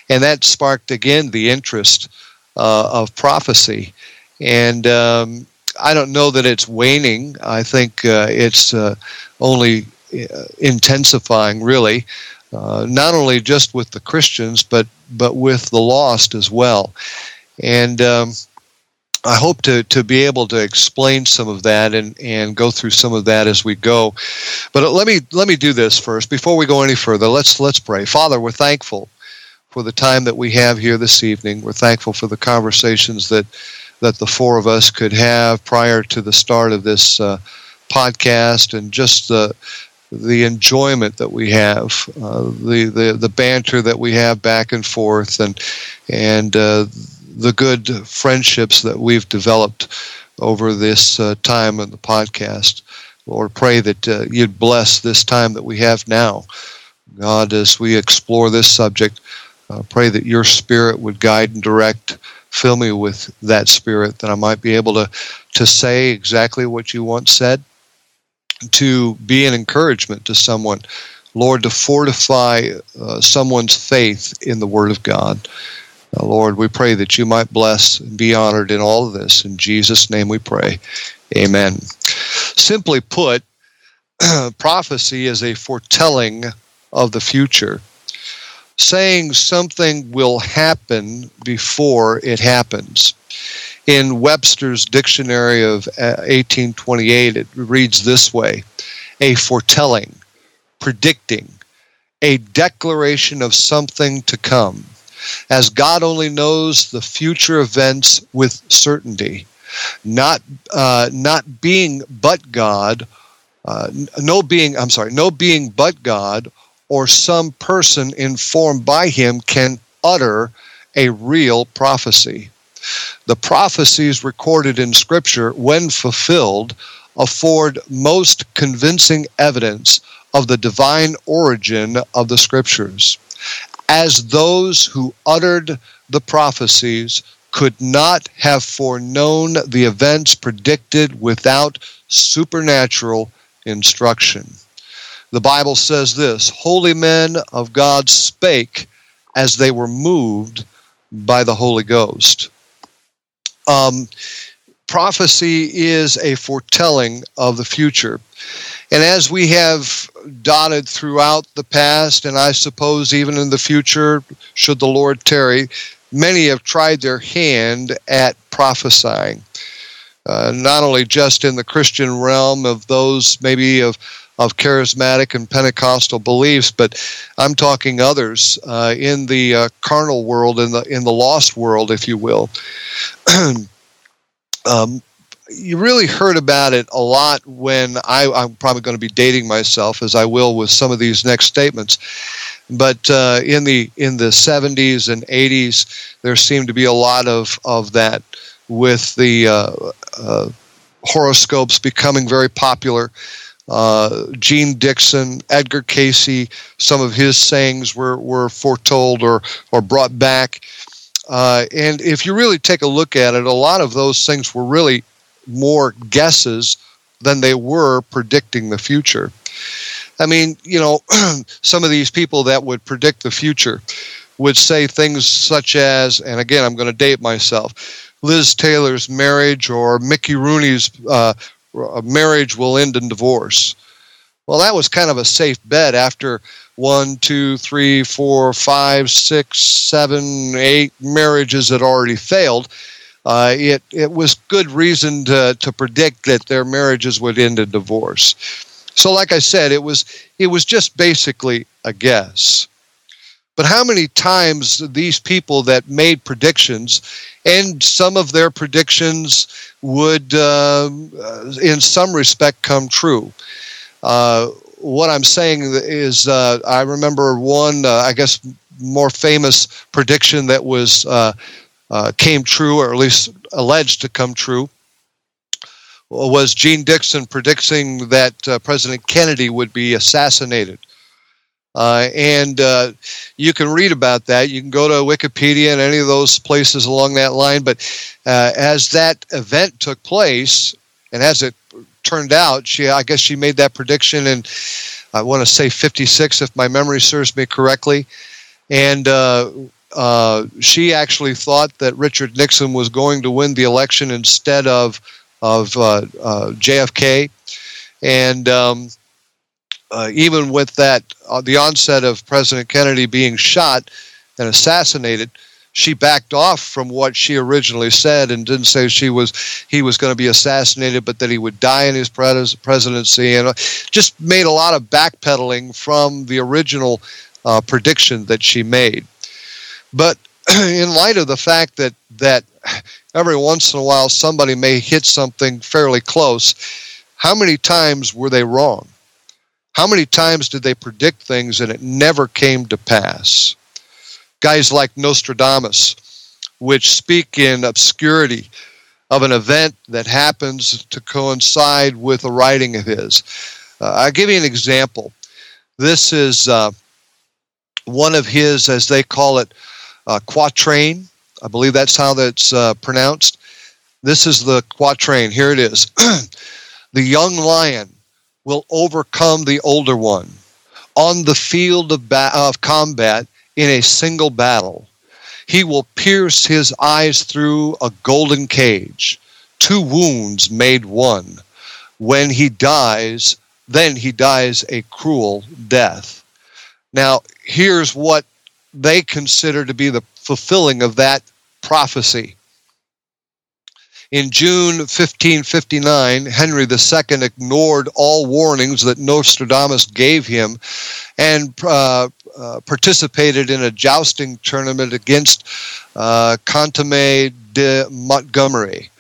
and that sparked again the interest uh, of prophecy. And um, I don't know that it's waning. I think uh, it's uh, only uh, intensifying, really. Uh, not only just with the Christians, but but with the lost as well. And um, I hope to, to be able to explain some of that and, and go through some of that as we go. But let me let me do this first before we go any further. Let's let's pray. Father, we're thankful for the time that we have here this evening. We're thankful for the conversations that that the four of us could have prior to the start of this uh, podcast, and just the the enjoyment that we have, uh, the, the the banter that we have back and forth, and and uh, the good friendships that we've developed over this uh, time in the podcast. Lord, pray that uh, you'd bless this time that we have now. God, as we explore this subject, uh, pray that your spirit would guide and direct. Fill me with that spirit that I might be able to, to say exactly what you once said, to be an encouragement to someone. Lord, to fortify uh, someone's faith in the Word of God. Uh, Lord, we pray that you might bless and be honored in all of this. In Jesus' name we pray. Amen. Simply put, prophecy is a foretelling of the future, saying something will happen before it happens. In Webster's Dictionary of 1828, uh, it reads this way a foretelling, predicting, a declaration of something to come as God only knows the future events with certainty, not uh, not being but God, uh, no being I'm sorry, no being but God or some person informed by Him can utter a real prophecy. The prophecies recorded in Scripture, when fulfilled, afford most convincing evidence of the divine origin of the Scriptures as those who uttered the prophecies could not have foreknown the events predicted without supernatural instruction. The Bible says this Holy men of God spake as they were moved by the Holy Ghost. Um, prophecy is a foretelling of the future. And as we have dotted throughout the past, and I suppose even in the future, should the Lord tarry, many have tried their hand at prophesying. Uh, not only just in the Christian realm of those maybe of of charismatic and Pentecostal beliefs, but I'm talking others uh, in the uh, carnal world, in the in the lost world, if you will. um, you really heard about it a lot when I, am probably going to be dating myself as I will with some of these next statements. But uh, in the in the 70s and 80s, there seemed to be a lot of of that with the uh, uh, horoscopes becoming very popular. Uh, Jeane Dixon, Edgar Cayce, some of his sayings were, were foretold or, or brought back. Uh, and if you really take a look at it, a lot of those things were really more guesses than they were predicting the future. I mean, you know, some of these people that would predict the future would say things such as, and again, I'm going to date myself Liz Taylor's marriage or Mickey Rooney's uh, marriage will end in divorce. Well, that was kind of a safe bet after one, two, three, four, five, six, seven, eight marriages had already failed. Uh, it it was good reason to to predict that their marriages would end in divorce. So, like I said, it was it was just basically a guess. But how many times these people that made predictions, and some of their predictions would, uh, in some respect, come true? Uh, what I'm saying is, uh, I remember one, uh, I guess, more famous prediction that was uh, uh, came true, or at least alleged to come true, was Jeane Dixon predicting that President Kennedy would be assassinated. Uh, and uh, you can read about that. You can go to Wikipedia and any of those places along that line. But uh, as that event took place, and as it turned out, she I guess she made that prediction and I want to say 56, if my memory serves me correctly. And uh, uh, she actually thought that Richard Nixon was going to win the election instead of of uh, JFK. And um, uh, even with that, uh, the onset of President Kennedy being shot and assassinated, she backed off from what she originally said and didn't say she was he was going to be assassinated, but that he would die in his pres- presidency, and uh, just made a lot of backpedaling from the original uh, prediction that she made. But in light of the fact that that every once in a while somebody may hit something fairly close, how many times were they wrong? How many times did they predict things and it never came to pass? Guys like Nostradamus, which speak in obscurity of an event that happens to coincide with a writing of his. Uh, I'll give you an example. This is uh, one of his, as they call it, uh, quatrain. I believe that's how that's uh, pronounced. This is the quatrain. Here it is. the young lion will overcome the older one on the field of, ba- of combat in a single battle. He will pierce his eyes through a golden cage. Two wounds made one. When he dies, then he dies a cruel death. Now, here's what they consider to be the fulfilling of that prophecy. In June 1559, Henry II ignored all warnings that Nostradamus gave him and uh, uh, participated in a jousting tournament against uh, Contome de Montgomery.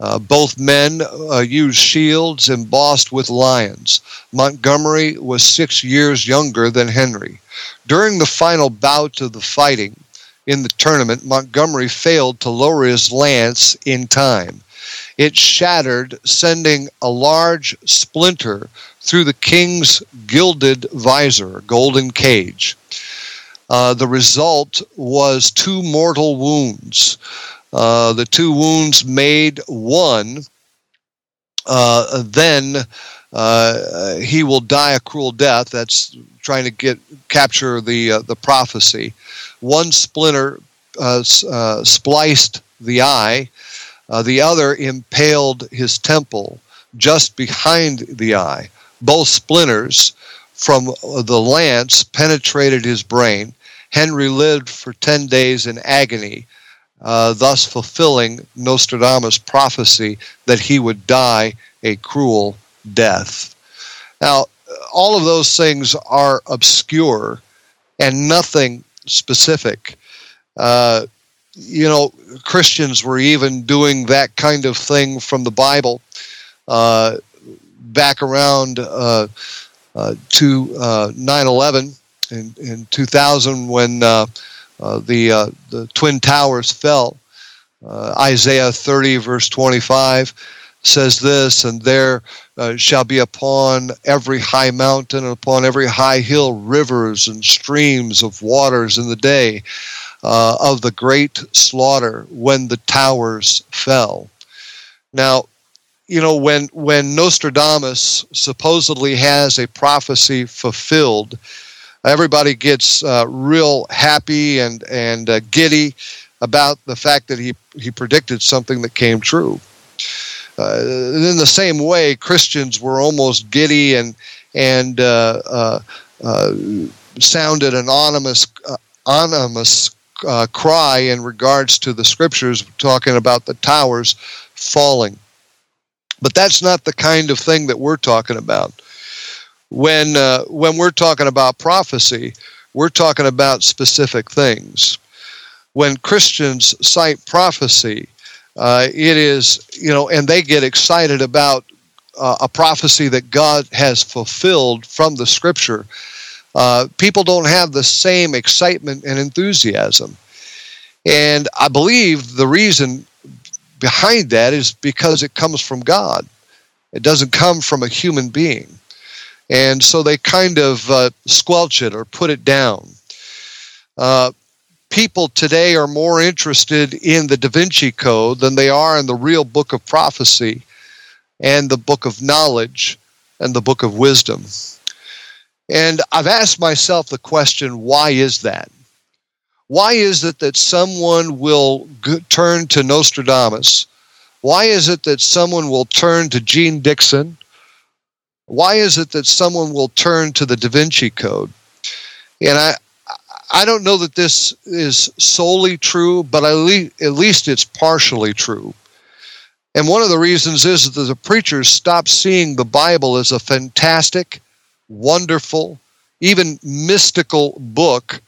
Uh, both men uh, used shields embossed with lions. Montgomery was six years younger than Henry. During the final bout of the fighting, in the tournament, Montgomery failed to lower his lance in time. It shattered, sending a large splinter through the king's gilded visor, golden cage. Uh, the result was two mortal wounds. Uh, the two wounds made one. Uh, then uh, he will die a cruel death. That's trying to get capture the uh, the prophecy. One splinter uh, spliced the eye, uh, the other impaled his temple just behind the eye. Both splinters from the lance penetrated his brain. Henry lived for 10 days in agony, uh, thus fulfilling Nostradamus' prophecy that he would die a cruel death. Now, all of those things are obscure and nothing specific. Uh, you know, Christians were even doing that kind of thing from the Bible uh, back around uh, uh to uh, 9 11 in, in 2000 when uh, the, the Twin Towers fell. Isaiah 30, verse 25 says this, and there uh, shall be upon every high mountain and upon every high hill rivers and streams of waters in the day uh, of the great slaughter when the towers fell. Now, you know, when when Nostradamus supposedly has a prophecy fulfilled, everybody gets uh, real happy and and uh, giddy about the fact that he he predicted something that came true. Uh, in the same way, Christians were almost giddy and and uh, uh, uh, sounded an anonymous anonymous cry in regards to the scriptures talking about the towers falling. But that's not the kind of thing that we're talking about. When uh, when we're talking about prophecy, we're talking about specific things. When Christians cite prophecy, uh, it is you know, and they get excited about uh, a prophecy that God has fulfilled from the Scripture. Uh, people don't have the same excitement and enthusiasm. And I believe the reason behind that is because it comes from God. It doesn't come from a human being. And so they kind of uh, squelch it or put it down. Uh, people today are more interested in the Da Vinci Code than they are in the real book of prophecy and the book of knowledge and the book of wisdom. And I've asked myself the question why is that? Why is it that someone will g- turn to Nostradamus? Why is it that someone will turn to Jeane Dixon? Why is it that someone will turn to the Da Vinci Code? And I, I don't know that this is solely true, but at least it's partially true. And one of the reasons is that the preachers stopped seeing the Bible as a fantastic, wonderful, even mystical book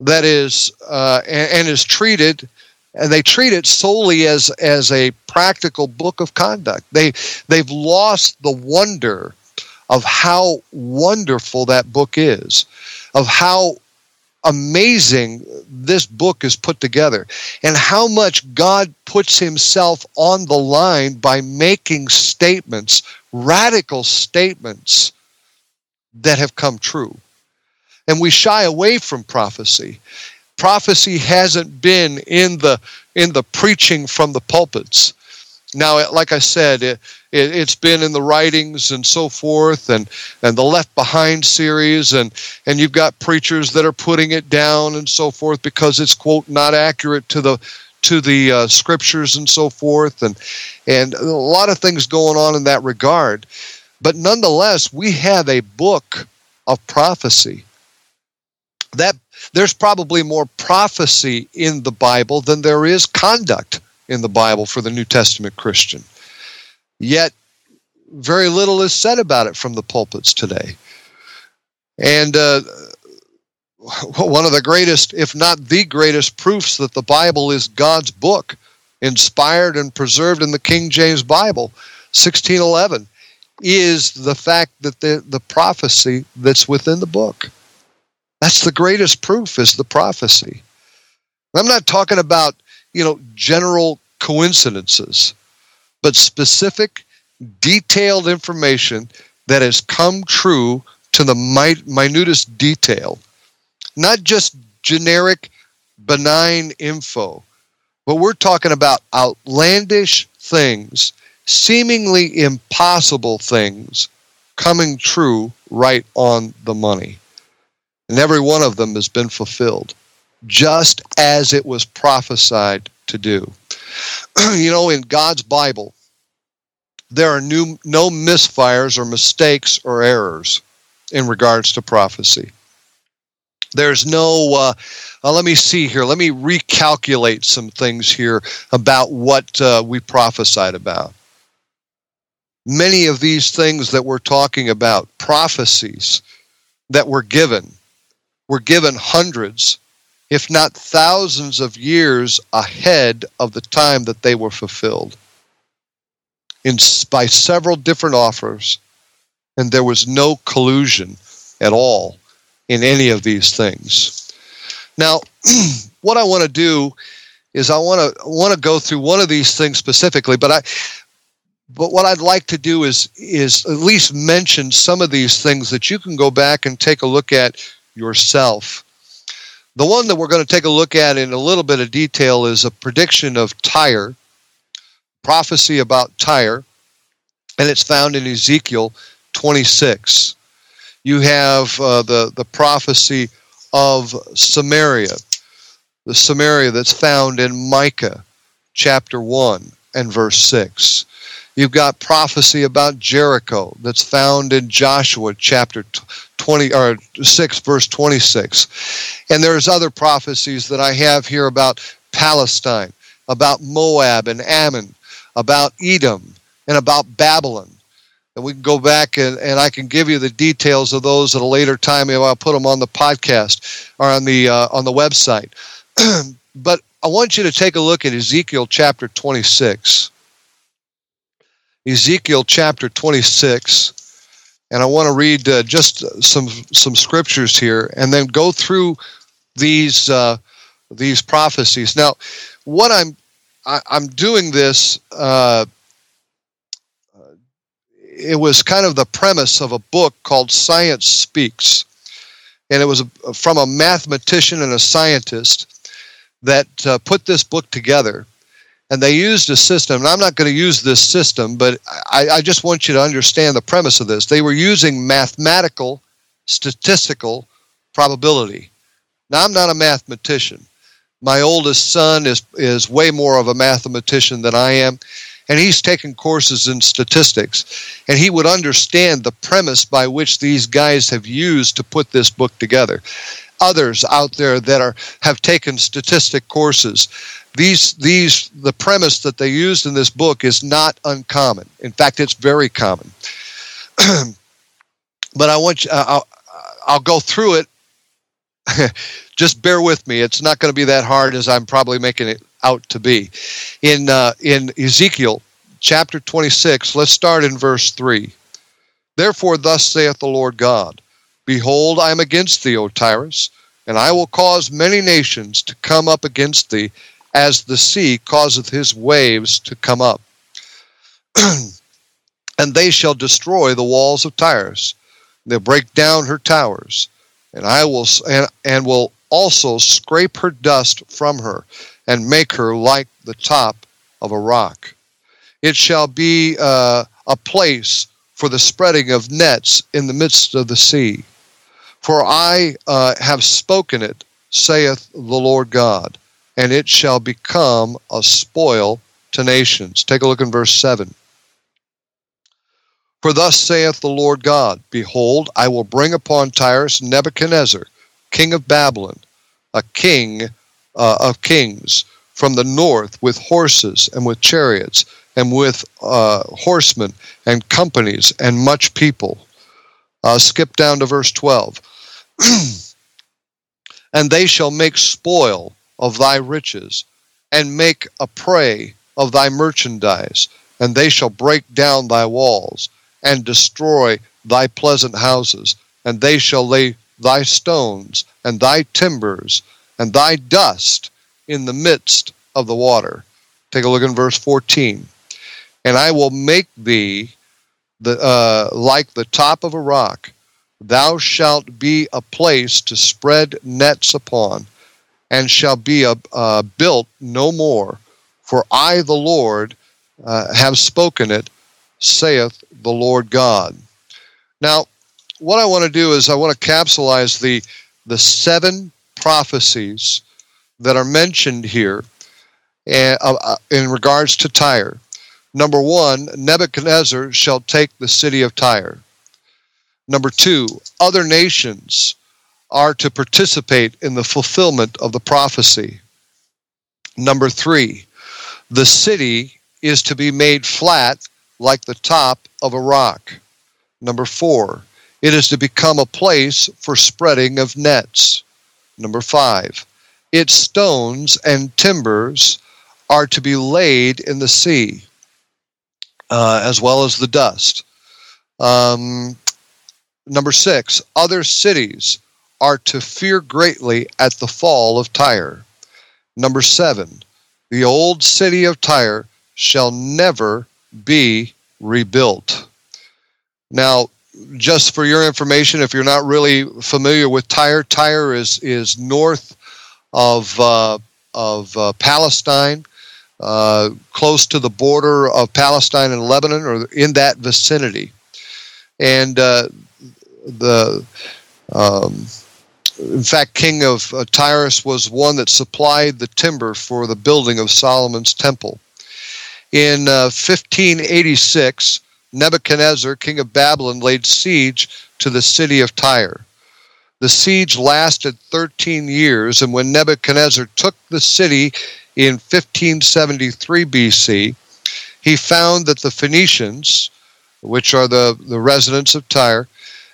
that is uh, and, and, is treated and they treat it solely as as a practical book of conduct. They they've lost the wonder of how wonderful that book is of how amazing this book is put together and how much God puts himself on the line by making statements radical statements that have come true and we shy away from prophecy. Prophecy hasn't been in the in the preaching from the pulpits. Now, like I said, it, it, has been in the writings and so forth, and, and the Left Behind series, and, and you've got preachers that are putting it down and so forth because it's quote not accurate to the to the uh, scriptures and so forth, and and a lot of things going on in that regard. But nonetheless, we have a book of prophecy that there's probably more prophecy in the Bible than there is conduct in the Bible for the New Testament Christian. Yet, very little is said about it from the pulpits today. And uh, one of the greatest, if not the greatest, proofs that the Bible is God's book, inspired and preserved in the King James Bible, 1611, is the fact that the, the prophecy that's within the book. That's the greatest proof is the prophecy. I'm not talking about, you know, general coincidences, but specific, detailed information that has come true to the minutest detail. Not just generic, benign info, but we're talking about outlandish things, seemingly impossible things coming true right on the money. And every one of them has been fulfilled, just as it was prophesied to do. you know, in God's Bible, there are new, no misfires or mistakes or errors in regards to prophecy. There's no, uh, uh, let me see here, let me recalculate some things here about what uh, we prophesied about. Many of these things that we're talking about, prophecies that were given, were given hundreds, if not thousands of years ahead of the time that they were fulfilled in, by several different offers, and there was no collusion at all in any of these things. Now, what I want to do is I want to want to go through one of these things specifically, but I but what I'd like to do is is at least mention some of these things that you can go back and take a look at yourself. The one that we're going to take a look at in a little bit of detail is a prediction of Tyre, prophecy about Tyre, and it's found in Ezekiel 26. You have uh, the, the prophecy of Samaria, the Samaria that's found in Micah chapter 1 and verse 6. You've got prophecy about Jericho that's found in Joshua chapter 20 or 6 verse 26. And there's other prophecies that I have here about Palestine, about Moab and Ammon, about Edom, and about Babylon. And we can go back and, and I can give you the details of those at a later time. I'll put them on the podcast or on the uh, on the website. but I want you to take a look at Ezekiel chapter 26. Ezekiel chapter 26 and I want to read uh, just some some scriptures here, and then go through these uh, these prophecies. Now, what I'm I, am doing this. Uh, it was kind of the premise of a book called Science Speaks, and it was from a mathematician and a scientist that uh, put this book together and they used a system, and I'm not going to use this system, but I, I, just want you to understand the premise of this. They were using mathematical, statistical probability. Now, I'm not a mathematician. My oldest son is, is way more of a mathematician than I am, and he's taken courses in statistics, and he would understand the premise by which these guys have used to put this book together. Others out there that are have taken statistic courses these these the premise that they used in this book is not uncommon. In fact, it's very common. but I want you, I'll, I'll go through it. Just bear with me. It's not going to be that hard as I'm probably making it out to be. In uh, in Ezekiel chapter 26, let's start in verse 3. Therefore, thus saith the Lord God Behold, I am against thee, O Tyrus, and I will cause many nations to come up against thee, as the sea causeth his waves to come up. and they shall destroy the walls of Tyrus. They'll break down her towers, and I will and, and will also scrape her dust from her, and make her like the top of a rock. It shall be uh, a place for the spreading of nets in the midst of the sea. For I uh, have spoken it, saith the Lord God and it shall become a spoil to nations. Take a look in verse 7. For thus saith the Lord God Behold, I will bring upon Tyrus Nebuchadnezzar, king of Babylon, a king uh, of kings, from the north with horses and with chariots and with uh, horsemen and companies and much people. Uh, skip down to verse 12. and they shall make spoil of thy riches, and make a prey of thy merchandise, and they shall break down thy walls, and destroy thy pleasant houses, and they shall lay thy stones, and thy timbers, and thy dust in the midst of the water. Take a look in verse 14. And I will make thee the, uh, like the top of a rock. Thou shalt be a place to spread nets upon, and shall be a, uh, built no more. For I, the Lord, uh, have spoken it, saith the Lord God. Now, what I want to do is I want to capsulize the, the seven prophecies that are mentioned here uh, uh, in regards to Tyre. Number one, Nebuchadnezzar shall take the city of Tyre. Number two, other nations are to participate in the fulfillment of the prophecy. Number three, the city is to be made flat like the top of a rock. Number four, it is to become a place for spreading of nets. Number five, its stones and timbers are to be laid in the sea, uh, as well as the dust. Um, number six, other cities are to fear greatly at the fall of Tyre. Number seven, the old city of Tyre shall never be rebuilt. Now, just for your information, if you're not really familiar with Tyre, Tyre is is north of uh, of uh, Palestine. uh, close to the border of Palestine and Lebanon, or in that vicinity. And uh, the um, in fact, King of uh, Tyrus was one that supplied the timber for the building of Solomon's temple. In uh, 1586, Nebuchadnezzar, king of Babylon, laid siege to the city of Tyre. The siege lasted 13 years, and when Nebuchadnezzar took the city in 1573 BC, he found that the Phoenicians, which are the, the residents of Tyre,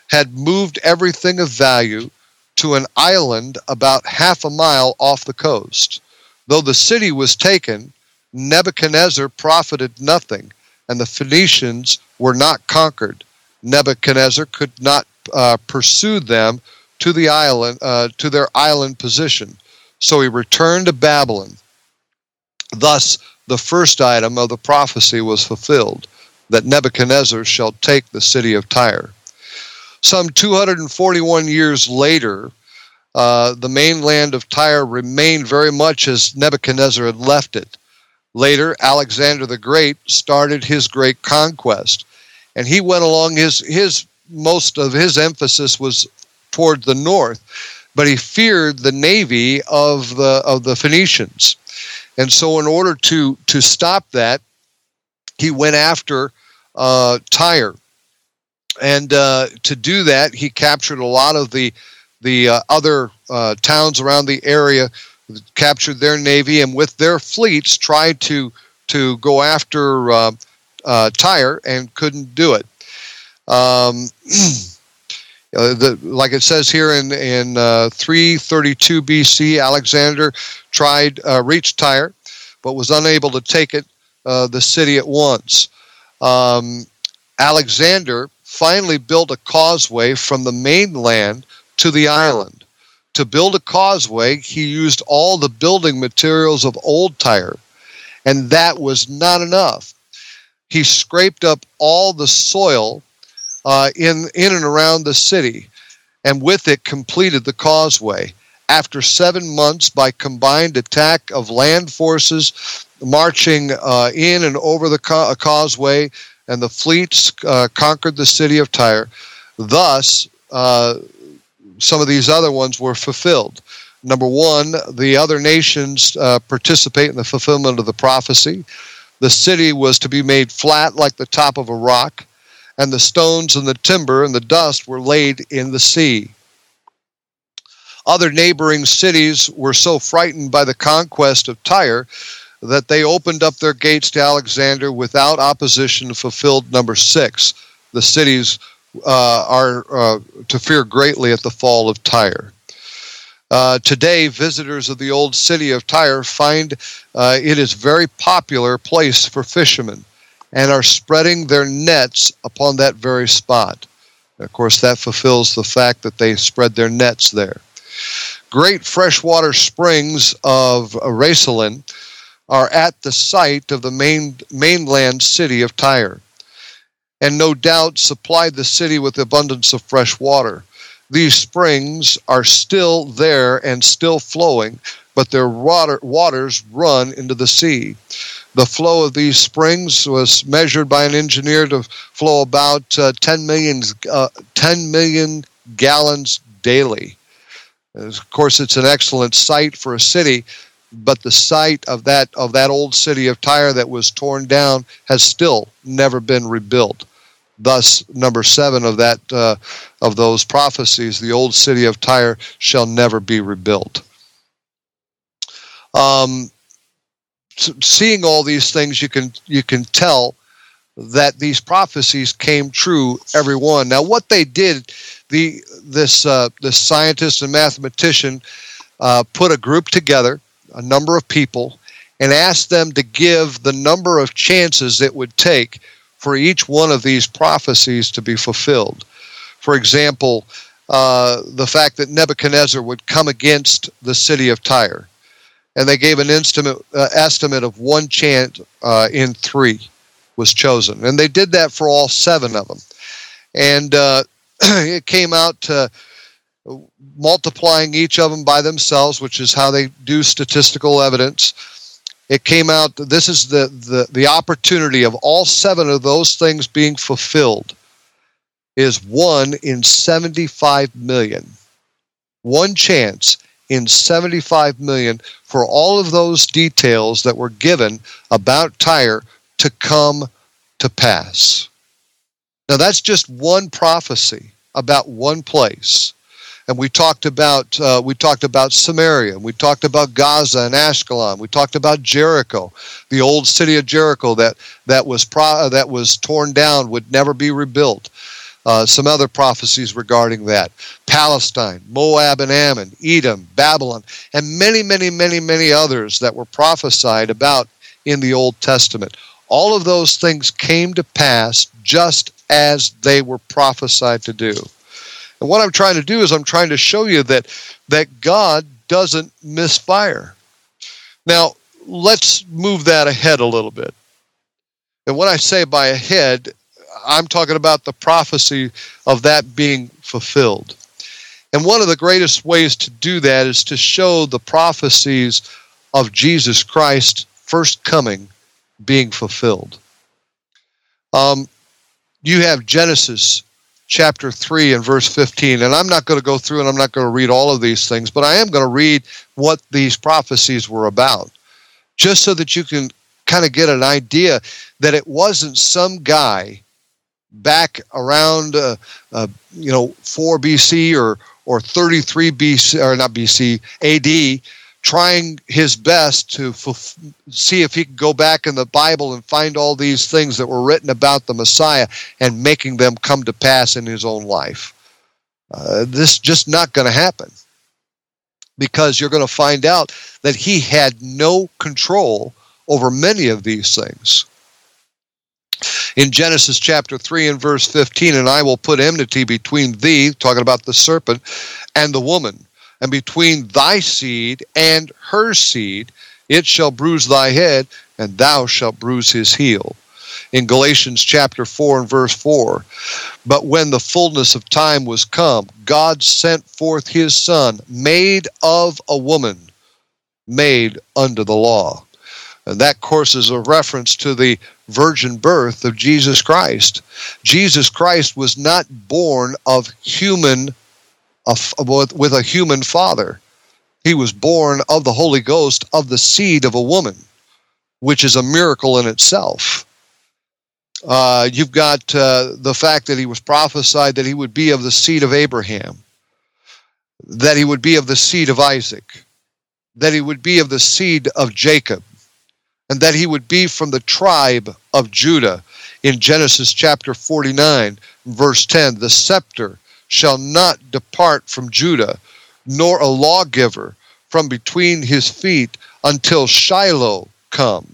had moved everything of value to an island about half a mile off the coast. Though the city was taken, Nebuchadnezzar profited nothing, and the Phoenicians were not conquered. Nebuchadnezzar could not uh, pursue them to the island, uh, to their island position. So he returned to Babylon. Thus, the first item of the prophecy was fulfilled that Nebuchadnezzar shall take the city of Tyre. Some 241 years later, uh, the mainland of Tyre remained very much as Nebuchadnezzar had left it. Later, Alexander the Great started his great conquest, and he went along his his most of his emphasis was toward the north, but he feared the navy of the of the Phoenicians, and so in order to to stop that, he went after uh, Tyre and uh, to do that, he captured a lot of the the uh, other uh, towns around the area, captured their navy, and with their fleets tried to to go after uh, uh, Tyre and couldn't do it. Um, uh, the, like it says here in in 332 BC, Alexander tried reached Tyre, but was unable to take it the city at once. Um, Alexander finally built a causeway from the mainland to the island. To build a causeway, he used all the building materials of old Tyre, and that was not enough. He scraped up all the soil uh, in, in and around the city, and with it completed the causeway. After seven months, by combined attack of land forces marching uh, in and over the ca- causeway, and the fleets uh, conquered the city of Tyre. Thus, uh, some of these other ones were fulfilled. Number one, the other nations uh, participate in the fulfillment of the prophecy. The city was to be made flat like the top of a rock, and the stones and the timber and the dust were laid in the sea. Other neighboring cities were so frightened by the conquest of Tyre that they opened up their gates to Alexander without opposition fulfilled number six. The cities uh, are uh, to fear greatly at the fall of Tyre. Uh, today, visitors of the old city of Tyre find uh, it is very popular place for fishermen and are spreading their nets upon that very spot. Of course, that fulfills the fact that they spread their nets there. Great freshwater springs of Reselain are at the site of the main, mainland city of Tyre, and no doubt supplied the city with abundance of fresh water. These springs are still there and still flowing, but their water, waters run into the sea. The flow of these springs was measured by an engineer to flow about uh, 10, million, uh, 10 million gallons daily. Of course, it's an excellent site for a city but the site of that of that old city of Tyre that was torn down has still never been rebuilt. Thus, number seven of that uh, of those prophecies, the old city of Tyre shall never be rebuilt. Um, seeing all these things, you can you can tell that these prophecies came true, every one. Now, what they did, the this uh, this scientist and mathematician uh, put a group together a number of people and asked them to give the number of chances it would take for each one of these prophecies to be fulfilled. For example, uh, the fact that Nebuchadnezzar would come against the city of Tyre. And they gave an estimate, uh, estimate of one chance uh, in three was chosen. And they did that for all seven of them. And uh, it came out to multiplying each of them by themselves, which is how they do statistical evidence, it came out this is the, the the opportunity of all seven of those things being fulfilled is one in 75 million. One chance in 75 million for all of those details that were given about Tyre to come to pass. Now that's just one prophecy about one place and we talked about uh, we talked about Samaria, we talked about Gaza and Ashkelon, we talked about Jericho, the old city of Jericho that that was pro- that was torn down, would never be rebuilt. Uh, some other prophecies regarding that Palestine, Moab and Ammon, Edom, Babylon, and many, many, many, many others that were prophesied about in the Old Testament. All of those things came to pass just as they were prophesied to do. And what I'm trying to do is I'm trying to show you that that God doesn't misfire. Now, let's move that ahead a little bit. And when I say by ahead, I'm talking about the prophecy of that being fulfilled. And one of the greatest ways to do that is to show the prophecies of Jesus Christ first coming being fulfilled. Um, you have Genesis chapter 3 and verse 15. And I'm not going to go through and I'm not going to read all of these things, but I am going to read what these prophecies were about, just so that you can kind of get an idea that it wasn't some guy back around, uh, uh, you know, 4 BC or, or 33 BC, or not BC, AD, trying his best to f- see if he could go back in the Bible and find all these things that were written about the Messiah and making them come to pass in his own life. Uh, this is just not going to happen because you're going to find out that he had no control over many of these things. In Genesis chapter 3 and verse 15, and I will put enmity between thee, talking about the serpent, and the woman and between thy seed and her seed it shall bruise thy head, and thou shalt bruise his heel. In Galatians chapter 4 and verse 4, but when the fullness of time was come, God sent forth his Son, made of a woman, made under the law. And that, course, is a reference to the virgin birth of Jesus Christ. Jesus Christ was not born of human with a human father. He was born of the Holy Ghost of the seed of a woman, which is a miracle in itself. Uh, you've got uh, the fact that he was prophesied that he would be of the seed of Abraham, that he would be of the seed of Isaac, that he would be of the seed of Jacob, and that he would be from the tribe of Judah. In Genesis chapter 49, verse 10, the scepter shall not depart from Judah, nor a lawgiver from between his feet until Shiloh come,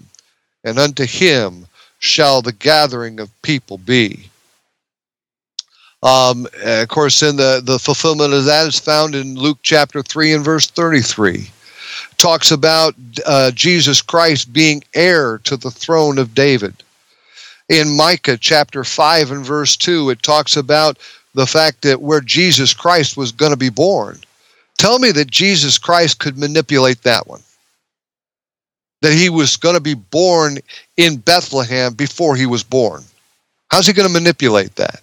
and unto him shall the gathering of people be. Um, of course, in the, the fulfillment of that is found in Luke chapter 3 and verse 33. Talks about uh, Jesus Christ being heir to the throne of David. In Micah chapter 5 and verse 2, it talks about the fact that where Jesus Christ was going to be born. Tell me that Jesus Christ could manipulate that one. That he was going to be born in Bethlehem before he was born. How's he going to manipulate that?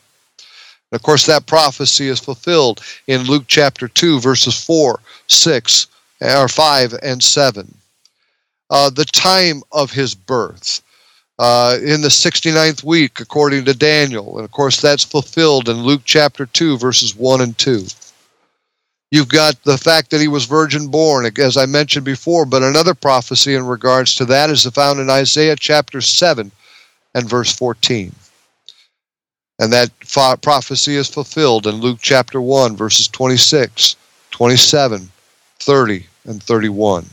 And of course, that prophecy is fulfilled in Luke chapter 2, verses 4, 6, or 5, and 7. Uh, the time of his birth uh, in the 69th week, according to Daniel. And of course, that's fulfilled in Luke chapter 2, verses 1 and 2. You've got the fact that he was virgin born, as I mentioned before, but another prophecy in regards to that is found in Isaiah chapter 7 and verse 14. And that prophecy is fulfilled in Luke chapter 1, verses 26, 27, 30, and 31.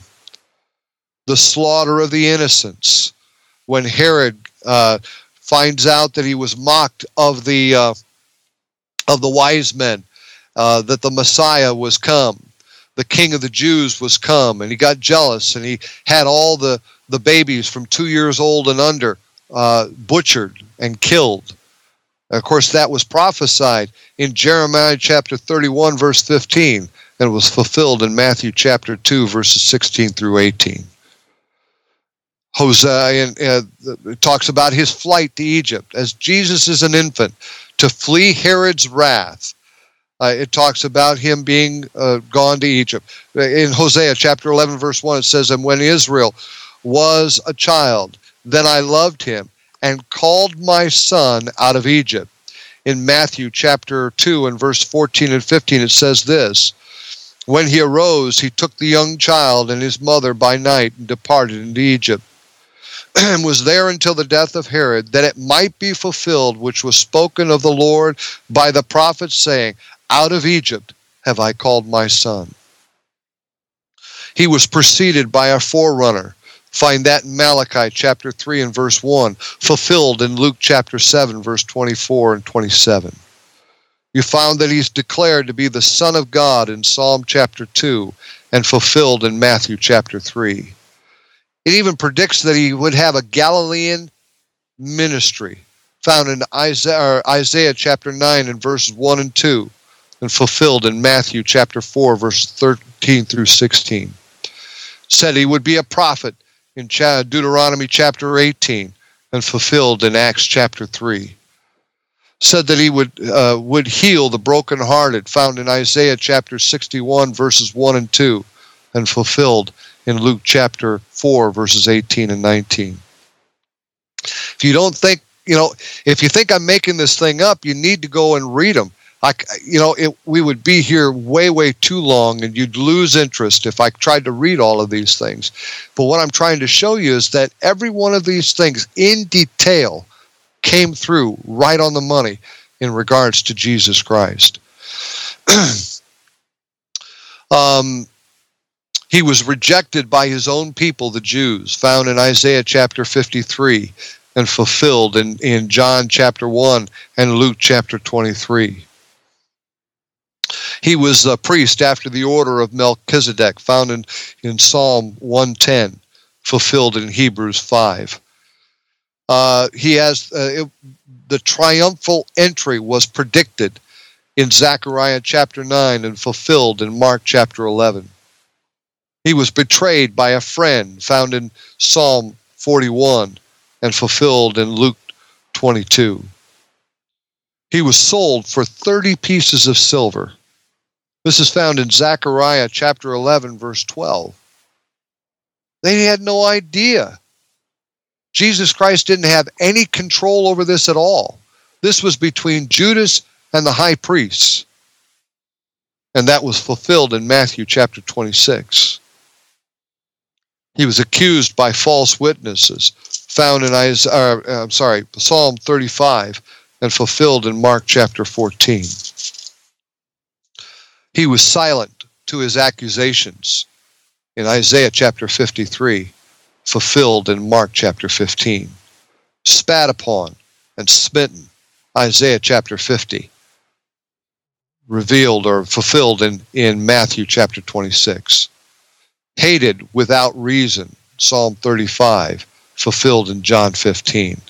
The slaughter of the innocents when Herod uh, finds out that he was mocked of the uh, of the wise men, uh, that the Messiah was come, the King of the Jews was come, and he got jealous and he had all the the babies from two years old and under uh, butchered and killed. of course, that was prophesied in Jeremiah chapter 31, verse 15, and was fulfilled in Matthew chapter 2, verses 16 through 18. Hosea uh, talks about his flight to Egypt as Jesus is an infant to flee Herod's wrath. Uh, it talks about him being uh, gone to Egypt. In Hosea chapter 11, verse 1, it says, And when Israel was a child, then I loved him and called my son out of Egypt. In Matthew chapter 2 and verse 14 and 15, it says this When he arose, he took the young child and his mother by night and departed into Egypt and was there until the death of Herod, that it might be fulfilled which was spoken of the Lord by the prophet, saying, Out of Egypt have I called my son. He was preceded by a forerunner. Find that in Malachi chapter 3 and verse 1, fulfilled in Luke chapter 7, verse 24 and 27. You found that he's declared to be the Son of God in Psalm chapter 2 and fulfilled in Matthew chapter 3. It even predicts that he would have a Galilean ministry, found in Isaiah, Isaiah chapter 9 and verses 1 and 2, and fulfilled in Matthew chapter 4, verse 13 through 16. Said he would be a prophet in Deuteronomy chapter 18 and fulfilled in Acts chapter 3. Said that he would uh, would heal the brokenhearted, found in Isaiah chapter 61 verses 1 and 2, and fulfilled in Luke chapter 4, verses 18 and 19. If you don't think, you know, if you think I'm making this thing up, you need to go and read them. I, you know, it, we would be here way, way too long, and you'd lose interest if I tried to read all of these things. But what I'm trying to show you is that every one of these things in detail came through right on the money in regards to Jesus Christ. um, he was rejected by his own people, the Jews, found in Isaiah chapter 53 and fulfilled in, in John chapter 1 and Luke chapter 23. He was a priest after the order of Melchizedek, found in, in Psalm 110, fulfilled in Hebrews 5. Uh, he has uh, it, the triumphal entry was predicted in Zechariah chapter 9 and fulfilled in Mark chapter 11. He was betrayed by a friend, found in Psalm 41 and fulfilled in Luke 22. He was sold for 30 pieces of silver. This is found in Zechariah chapter 11, verse 12. They had no idea. Jesus Christ didn't have any control over this at all. This was between Judas and the high priests. And that was fulfilled in Matthew chapter 26. He was accused by false witnesses, found in Isaiah, uh, I'm sorry, Psalm 35, and fulfilled in Mark chapter 14. He was silent to his accusations in Isaiah chapter 53, fulfilled in Mark chapter 15. Spat upon and smitten, Isaiah chapter 50, revealed or fulfilled in, in Matthew chapter 26 hated without reason, Psalm 35, fulfilled in John 15.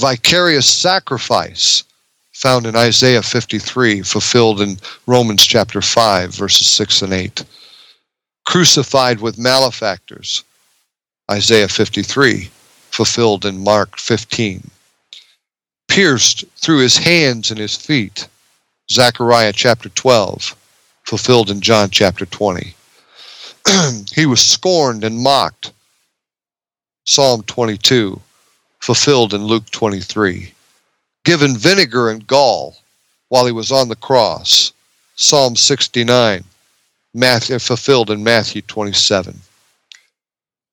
Vicarious sacrifice, found in Isaiah 53, fulfilled in Romans chapter 5, verses 6 and 8. Crucified with malefactors, Isaiah 53, fulfilled in Mark 15. Pierced through his hands and his feet, Zechariah chapter 12, fulfilled in John chapter 20. he was scorned and mocked. Psalm 22, fulfilled in Luke 23. Given vinegar and gall while he was on the cross. Psalm 69, Matthew, fulfilled in Matthew 27.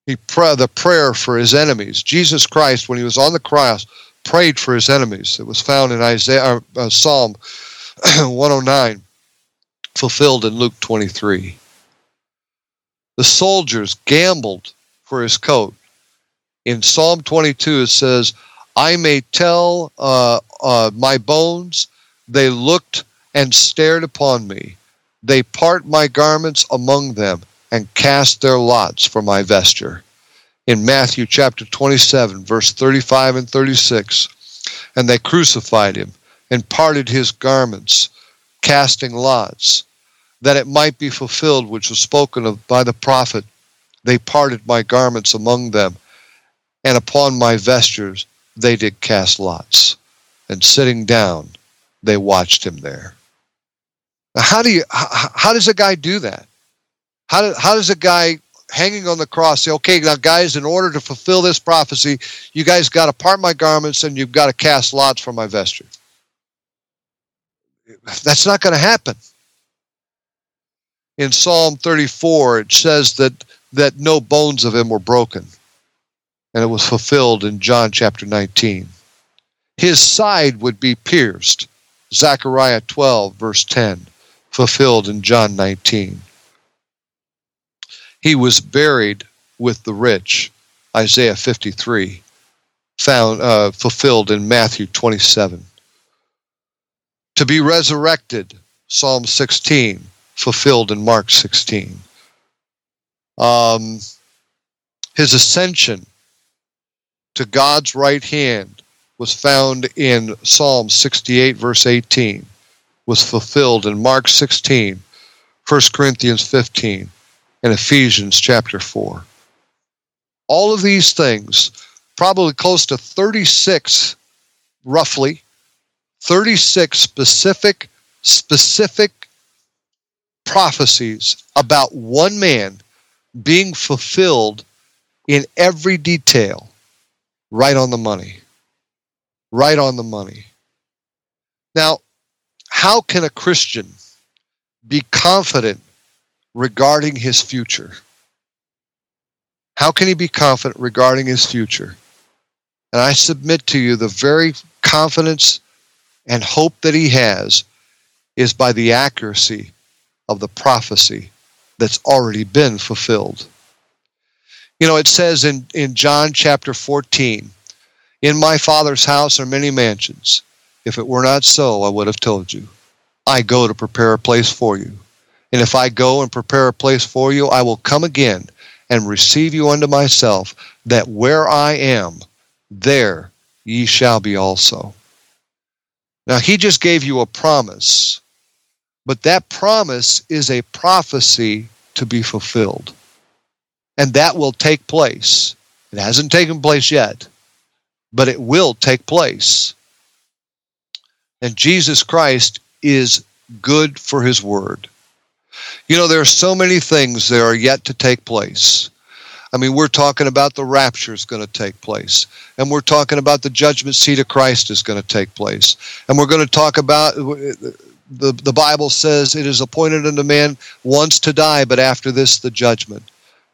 He the prayer for his enemies. Jesus Christ, when he was on the cross, prayed for his enemies. It was found in Isaiah, uh, Psalm 109, fulfilled in Luke 23. The soldiers gambled for his coat. In Psalm 22, it says, I may tell uh, uh, my bones, they looked and stared upon me. They part my garments among them and cast their lots for my vesture. In Matthew chapter 27, verse 35 and 36, and they crucified him and parted his garments, casting lots that it might be fulfilled which was spoken of by the prophet. They parted my garments among them and upon my vestures they did cast lots, and sitting down they watched him there. Now, how do you how, how does a guy do that? How, do, how does a guy hanging on the cross say, okay, now guys, in order to fulfill this prophecy, you guys got to part my garments and you've got to cast lots for my vesture? That's not going to happen. In Psalm 34, it says that, that no bones of him were broken. And it was fulfilled in John chapter 19. His side would be pierced. Zechariah 12, verse 10, fulfilled in John 19. He was buried with the rich, Isaiah 53, found uh, fulfilled in Matthew 27. To be resurrected, Psalm 16, fulfilled in Mark 16. Um, his ascension to God's right hand was found in Psalm 68, verse 18, was fulfilled in Mark 16, 1 Corinthians 15, and Ephesians chapter 4. All of these things, probably close to 36, roughly, 36 specific, specific prophecies about one man being fulfilled in every detail, right on the money. Right on the money. Now, how can a Christian be confident regarding his future? How can he be confident regarding his future? And I submit to you the very confidence and hope that he has is by the accuracy of the prophecy that's already been fulfilled. You know, it says in, in John chapter 14, In my Father's house are many mansions. If it were not so, I would have told you. I go to prepare a place for you. And if I go and prepare a place for you, I will come again and receive you unto myself, that where I am, there ye shall be also. Now, he just gave you a promise, but that promise is a prophecy to be fulfilled. And that will take place. It hasn't taken place yet, but it will take place. And Jesus Christ is good for his word. You know, there are so many things that are yet to take place. I mean, we're talking about the rapture is going to take place, and we're talking about the judgment seat of Christ is going to take place, and we're going to talk about the the Bible says it is appointed unto man once to die, but after this the judgment.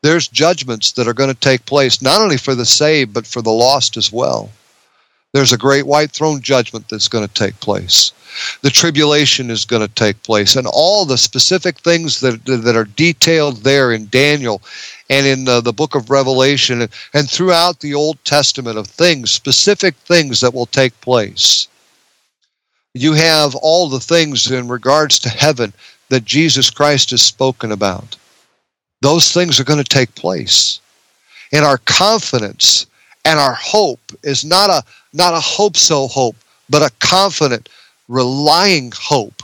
There's judgments that are going to take place not only for the saved but for the lost as well. There's a great white throne judgment that's going to take place. The tribulation is going to take place, and all the specific things that that are detailed there in Daniel and in the, the book of Revelation and throughout the Old Testament of things, specific things that will take place. You have all the things in regards to heaven that Jesus Christ has spoken about. Those things are going to take place. And our confidence and our hope is not a not a hope so hope, but a confident, relying hope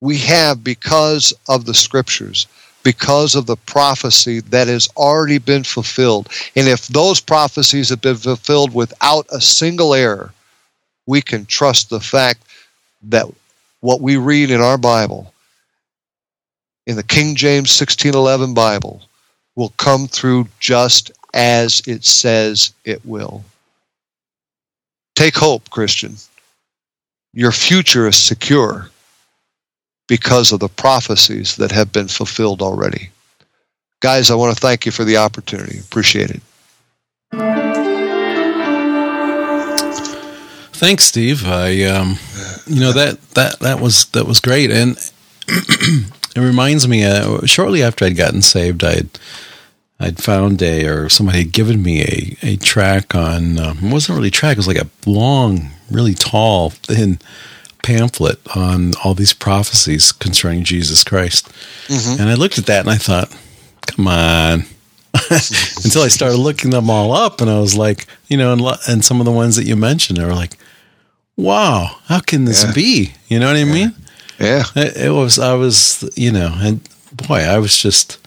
we have because of the scriptures, because of the prophecy that has already been fulfilled. And if those prophecies have been fulfilled without a single error, we can trust the fact that what we read in our Bible, in the King James 1611 Bible, will come through just as it says it will. Take hope, Christian. Your future is secure because of the prophecies that have been fulfilled already. Guys, I want to thank you for the opportunity. Appreciate it. Thanks, Steve. I, um, you know that that that was that was great, and it reminds me. Uh, shortly after I'd gotten saved, I'd I'd found a or somebody had given me a a track on. Um, it wasn't really a track. It was like a long, really tall, thin pamphlet on all these prophecies concerning Jesus Christ. Mm-hmm. And I looked at that and I thought, come on. Until I started looking them all up, and I was like, you know, and, and some of the ones that you mentioned, were like, wow, how can this yeah. be? You know what I mean? Yeah. It, it, was, I was, you know, and boy, I was just,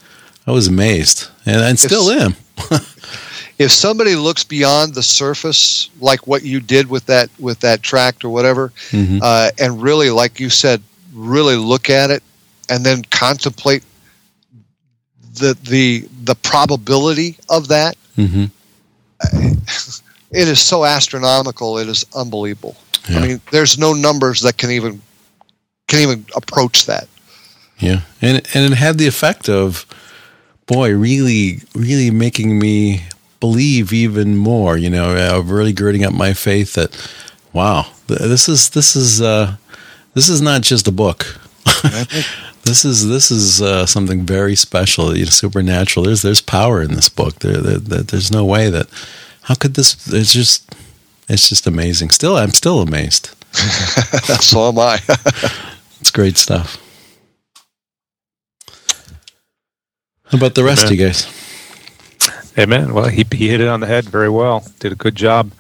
I was amazed and I still am. if somebody looks beyond the surface, like what you did with that with that tract or whatever, Mhm. uh, and really, like you said, really look at it and then contemplate the the the probability of that, hmm it is so astronomical. It is unbelievable. Yeah. I mean, there's no numbers that can even can even approach that. Yeah, and and it had the effect of, boy, really, really making me believe even more. You know, uh, really girding up my faith that, wow, this is this is uh, this is not just a book. This is this is uh, something very special, you know, supernatural. There's there's power in this book. There, there, there there's no way that how could this? It's just it's just amazing. Still, I'm still amazed. so am I. It's great stuff. How about the rest of you guys? Amen. Well, he, he hit it on the head very well. Did a good job.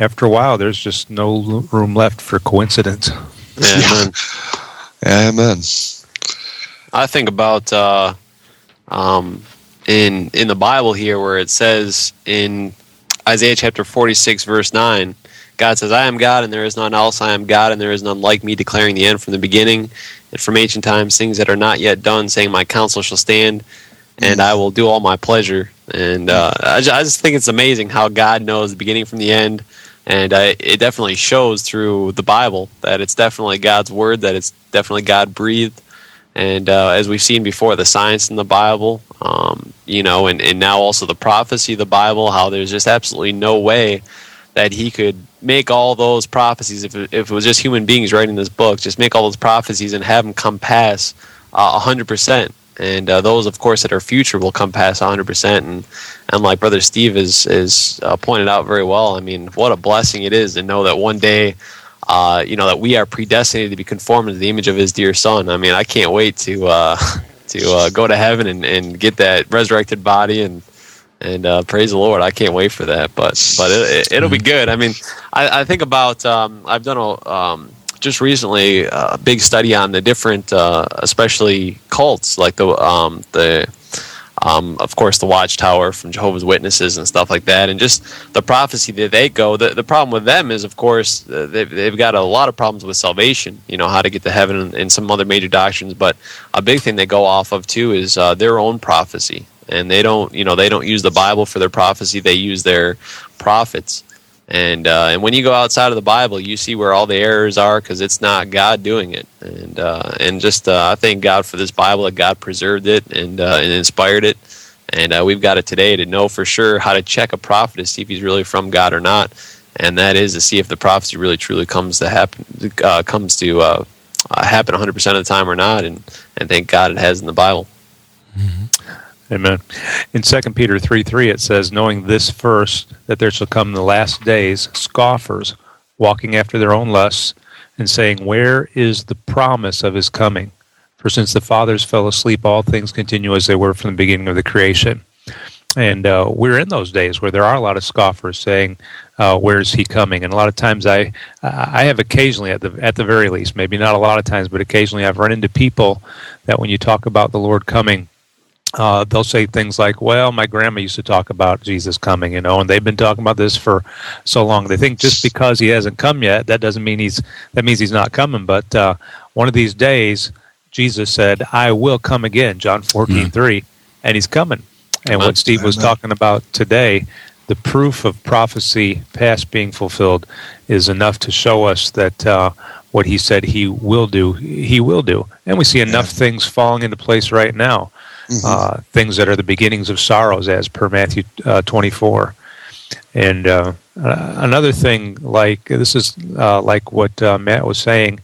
After a while, there's just no room left for coincidence. Yeah. Amen. I think about uh, um, in in the Bible here where it says in Isaiah chapter forty six verse nine, God says, "I am God, and there is none else. I am God, and there is none like me, declaring the end from the beginning, and from ancient times things that are not yet done, saying, My counsel shall stand, and I will do all my pleasure." And uh, I, ju- I just think it's amazing how God knows the beginning from the end. And uh, it definitely shows through the Bible that it's definitely God's word, that it's definitely God breathed, and uh, as we've seen before, the science in the Bible, um, you know, and, and now also the prophecy of the Bible, how there's just absolutely no way that he could make all those prophecies if if it was just human beings writing this book, just make all those prophecies and have them come pass uh, 100%. And uh, those, of course, that are future will come past 100%. And, and like Brother Steve is, is uh, pointed out very well, I mean, what a blessing it is to know that one day uh, you know that we are predestinated to be conformed to the image of His dear Son. I mean, I can't wait to uh, to uh, go to heaven and, and get that resurrected body and and uh, praise the Lord. I can't wait for that. But but it, it, will be good. I mean, I, I think about um, I've done a um, just recently a big study on the different, uh, especially cults like the um, the um, of course, the Watchtower from Jehovah's Witnesses and stuff like that, and just the prophecy that they go. The, the problem with them is, of course, uh, they've, they've got a lot of problems with salvation, you know, how to get to heaven and, and some other major doctrines. But a big thing they go off of, too, is uh, their own prophecy. And they don't, you know, they don't use the Bible for their prophecy, they use their prophets. And uh, and when you go outside of the Bible, you see where all the errors are because it's not God doing it. And uh, and just uh, I thank God for this Bible that God preserved it and uh, and inspired it. And uh, we've got it today to know for sure how to check a prophet to see if he's really from God or not. And that is to see if the prophecy really truly comes to happen uh, comes to happen 100% of the time or not. And and thank God it has in the Bible. Amen. In 2 Peter 3 3, it says, Knowing this first, that there shall come in the last days scoffers, walking after their own lusts, and saying, Where is the promise of his coming? For since the fathers fell asleep, all things continue as they were from the beginning of the creation. And uh, we're in those days where there are a lot of scoffers saying, uh, "Where's he coming?" And a lot of times, I I have occasionally, at the at the very least, maybe not a lot of times, but occasionally, I've run into people that when you talk about the Lord coming, uh, they'll say things like, "Well, my grandma used to talk about Jesus coming, you know, and they've been talking about this for so long. They think just because he hasn't come yet, that doesn't mean he's that means he's not coming. But uh, one of these days, Jesus said, "I will come again." John fourteen three, and he's coming. And what Steve was talking about today, the proof of prophecy past being fulfilled, is enough to show us that. Uh, what he said he will do, he will do. And we see enough things falling into place right now uh, things that are the beginnings of sorrows, as per Matthew uh, 24. And uh, uh, another thing, like this is uh, like what uh, Matt was saying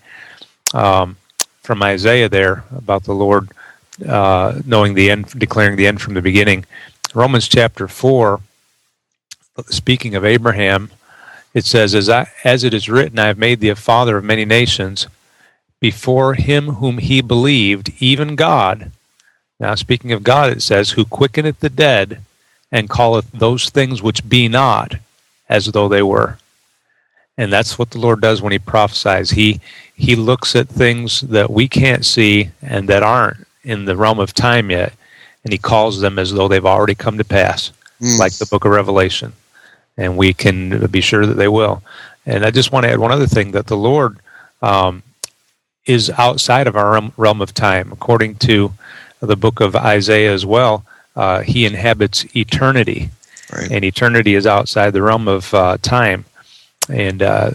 um, from Isaiah there about the Lord knowing the end, declaring the end from the beginning. Romans chapter 4, speaking of Abraham, it says, as, I, as it is written, I have made thee a father of many nations before him whom he believed, even God. Now, speaking of God, it says, Who quickeneth the dead and calleth those things which be not as though they were. And that's what the Lord does when He prophesies. He He looks at things that we can't see and that aren't in the realm of time yet, and He calls them as though they've already come to pass. Mm. like the book of Revelation. And we can be sure that they will. And I just want to add one other thing that the Lord um, is outside of our realm- realm of time. According to the book of Isaiah as well, uh, he inhabits eternity. Right. And eternity is outside the realm of uh, time. And uh,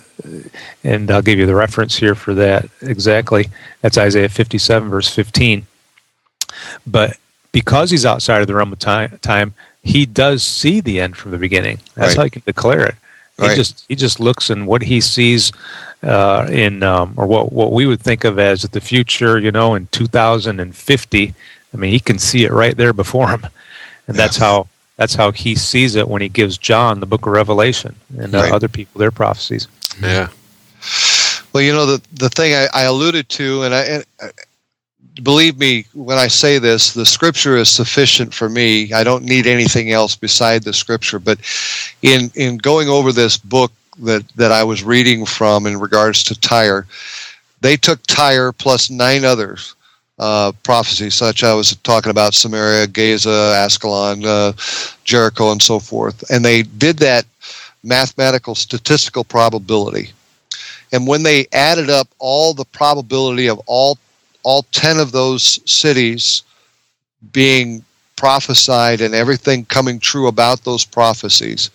and I'll give you the reference here for that exactly. That's Isaiah 57, verse 15. But because he's outside of the realm of time, time he does see the end from the beginning. That's Right. how he can declare it. He Right. just he just looks and what he sees uh, in um, or what what we would think of as the future, you know, in 2050. I mean, he can see it right there before him, and that's how that's how he sees it when he gives John the Book of Revelation and uh, other people their prophecies. Yeah. Well, you know the the thing I, I alluded to, and I and, uh, believe me when I say this, the scripture is sufficient for me. I don't need anything else beside the scripture. But in in going over this book that that I was reading from in regards to Tyre, they took Tyre plus nine others. Uh, prophecies, such I was talking about Samaria, Gaza, Ascalon, uh, Jericho, and so forth, and they did that mathematical statistical probability. And when they added up all the probability of all all 10 of those cities being prophesied and everything coming true about those prophecies,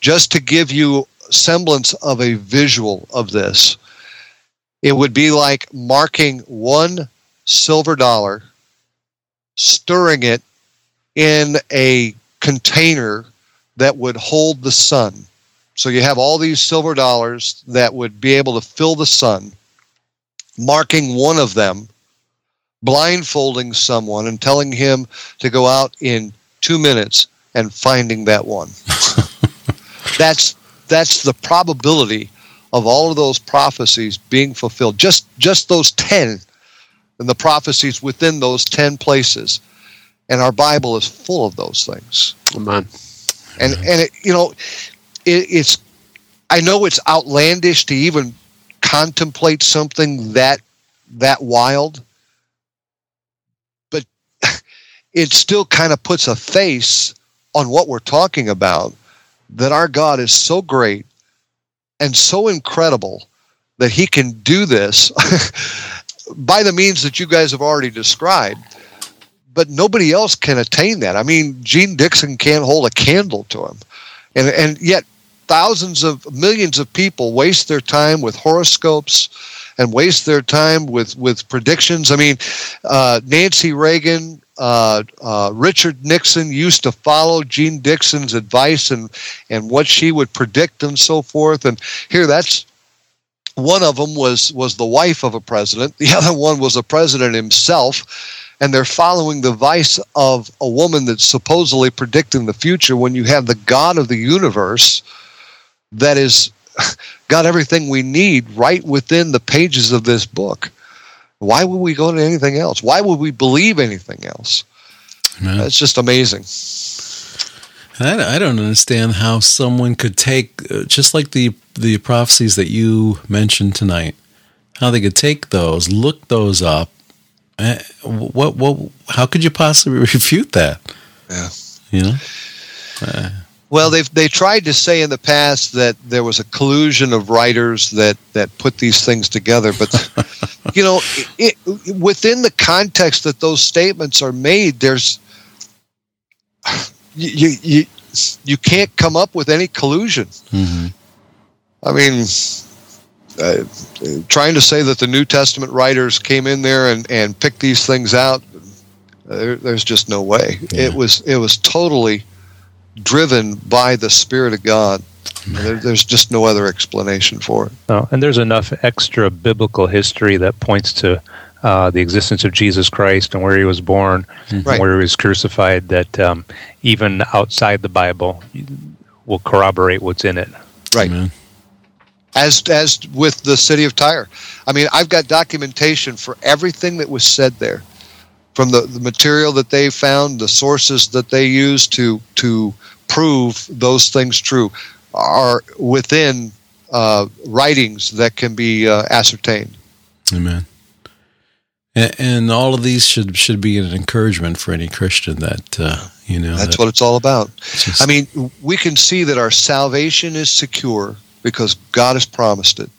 just to give you semblance of a visual of this, it would be like marking one silver dollar, stirring it in a container that would hold the sun. So you have all these silver dollars that would be able to fill the sun, marking one of them, blindfolding someone and telling him to go out in two minutes and finding that one. that's that's the probability of all of those prophecies being fulfilled. Just just those ten and the prophecies within those ten places. And our Bible is full of those things Amen. and and it, you know it, it's i know it's outlandish to even contemplate something that that wild but it still kind of puts a face on what we're talking about that our god is so great and so incredible that he can do this by the means that you guys have already described but nobody else can attain that. I mean, Jeane Dixon can't hold a candle to him, and and yet thousands of millions of people waste their time with horoscopes and waste their time with with predictions. I mean, uh, Nancy Reagan. Uh, uh, Richard Nixon used to follow Jeane Dixon's advice and and what she would predict and so forth. And here, that's one of them was was the wife of a president. The other one was a president himself and they're following the vice of a woman that's supposedly predicting the future when you have the God of the universe that is got everything we need right within the pages of this book. Why would we go to anything else? Why would we believe anything else? That's just amazing. I, I don't understand how someone could take uh, just like the the prophecies that you mentioned tonight, how they could take those, look those up. Uh, what what? How could you possibly refute that? Yeah. You know. Well, they've they tried to say in the past that there was a collusion of writers that that put these things together, but you know, it, it, within the context that those statements are made, there's you you you can't come up with any collusion. hmm I mean, uh, trying to say that the New Testament writers came in there and, and picked these things out, uh, there, there's just no way. Yeah. It was it was totally driven by the Spirit of God. There, there's just no other explanation for it. Uh, and there's enough extra biblical history that points to uh, the existence of Jesus Christ and where he was born, and Right. where he was crucified, that um, even outside the Bible will corroborate what's in it. Right. Amen. As as with the city of Tyre. I mean, I've got documentation for everything that was said there, from the, the material that they found, the sources that they used to to prove those things true, are within uh, writings that can be uh, ascertained. Amen. And, and all of these should should be an encouragement for any Christian that uh, you know. That's that what it's all about. just- I mean, we can see that our salvation is secure because God has promised it.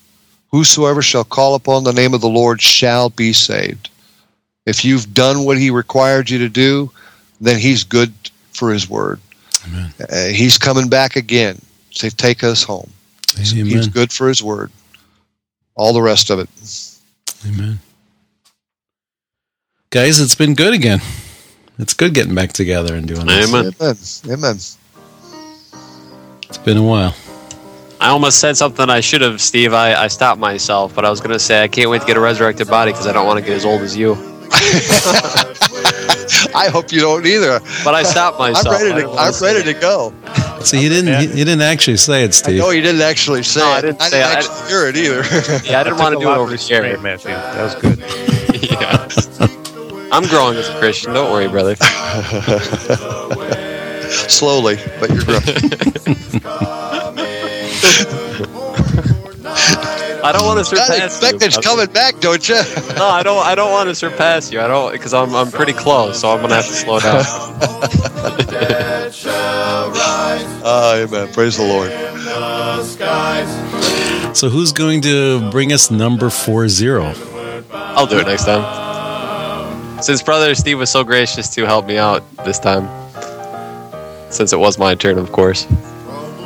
Whosoever shall call upon the name of the Lord shall be saved. If you've done what He required you to do, then He's good for His word. Amen. Uh, he's coming back again to take us home. He's good for His word. All the rest of it. Amen. Guys, it's been good again. It's good getting back together and doing this. Amen. Amen. Amen. It's been a while. I almost said something I should have, Steve. I, I stopped myself, but I was going to say I can't wait to get a resurrected body because I don't want to get as old as you. I hope you don't either. But I stopped myself. I'm ready to. I'm say ready to go. See, you didn't you, you didn't actually say it, Steve. No, you didn't actually say No, I it. didn't I say didn't it. I- actually hear it either. Yeah, I didn't want to do it over restraint, here. Matthew. That was good. yeah. I'm growing as a Christian. Don't worry, brother. Slowly, but you're growing. I don't want to God, surpass expect you. it's coming back, don't you? No, I don't. I don't want to surpass you. I don't because I'm I'm pretty close, so I'm gonna have to slow down. Dead Ah, amen. Praise the Lord. in the skies. So who's going to bring us number four zero? I'll do it next time. Since brother Steve was so gracious to help me out this time, since it was my turn, of course.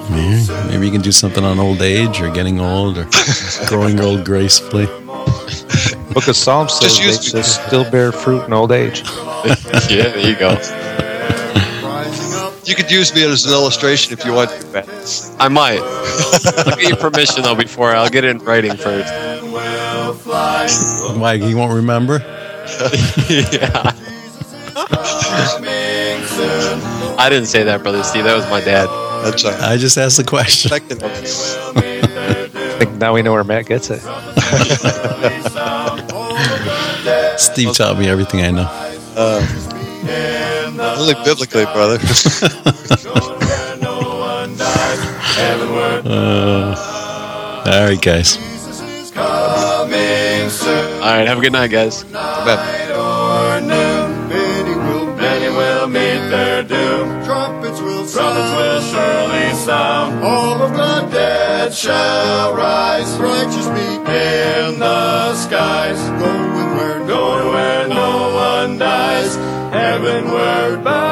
Maybe, maybe you can do something on old age or getting old or growing old gracefully. Book of Psalms says Just they use- shall still bear fruit in old age. yeah, there you go. You could use me as an illustration if you want to. I might. I'll get your permission though before I'll get it in writing first. and will fly. Mike, you won't remember? Yeah. I didn't say that, brother Steve. That was my dad. That's all right. I just asked the question. Expecting. I think now we know where Matt gets it. Steve taught me everything I know. Only biblically, brother. Uh, all right, guys. Coming soon. All right, have a good night, guys. Amen. or noon. Many will, many will meet their doom. Trumpets will sound. Trumpets will surely sound. All of the dead shall rise. Righteous meet in the skies. Going where, going where no one dies. Heavenward bound.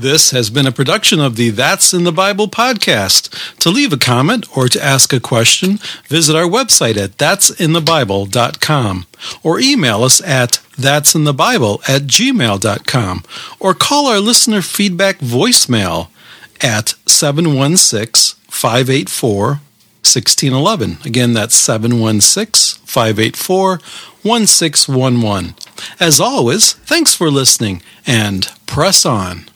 This has been a production of the That's in the Bible podcast. To leave a comment or to ask a question, visit our website at that'sinthebible.com or email us at that'sinthebible at gmail.com or call our listener feedback voicemail at 716 584 1611. Again, that's 716 584 1611. As always, thanks for listening and press on.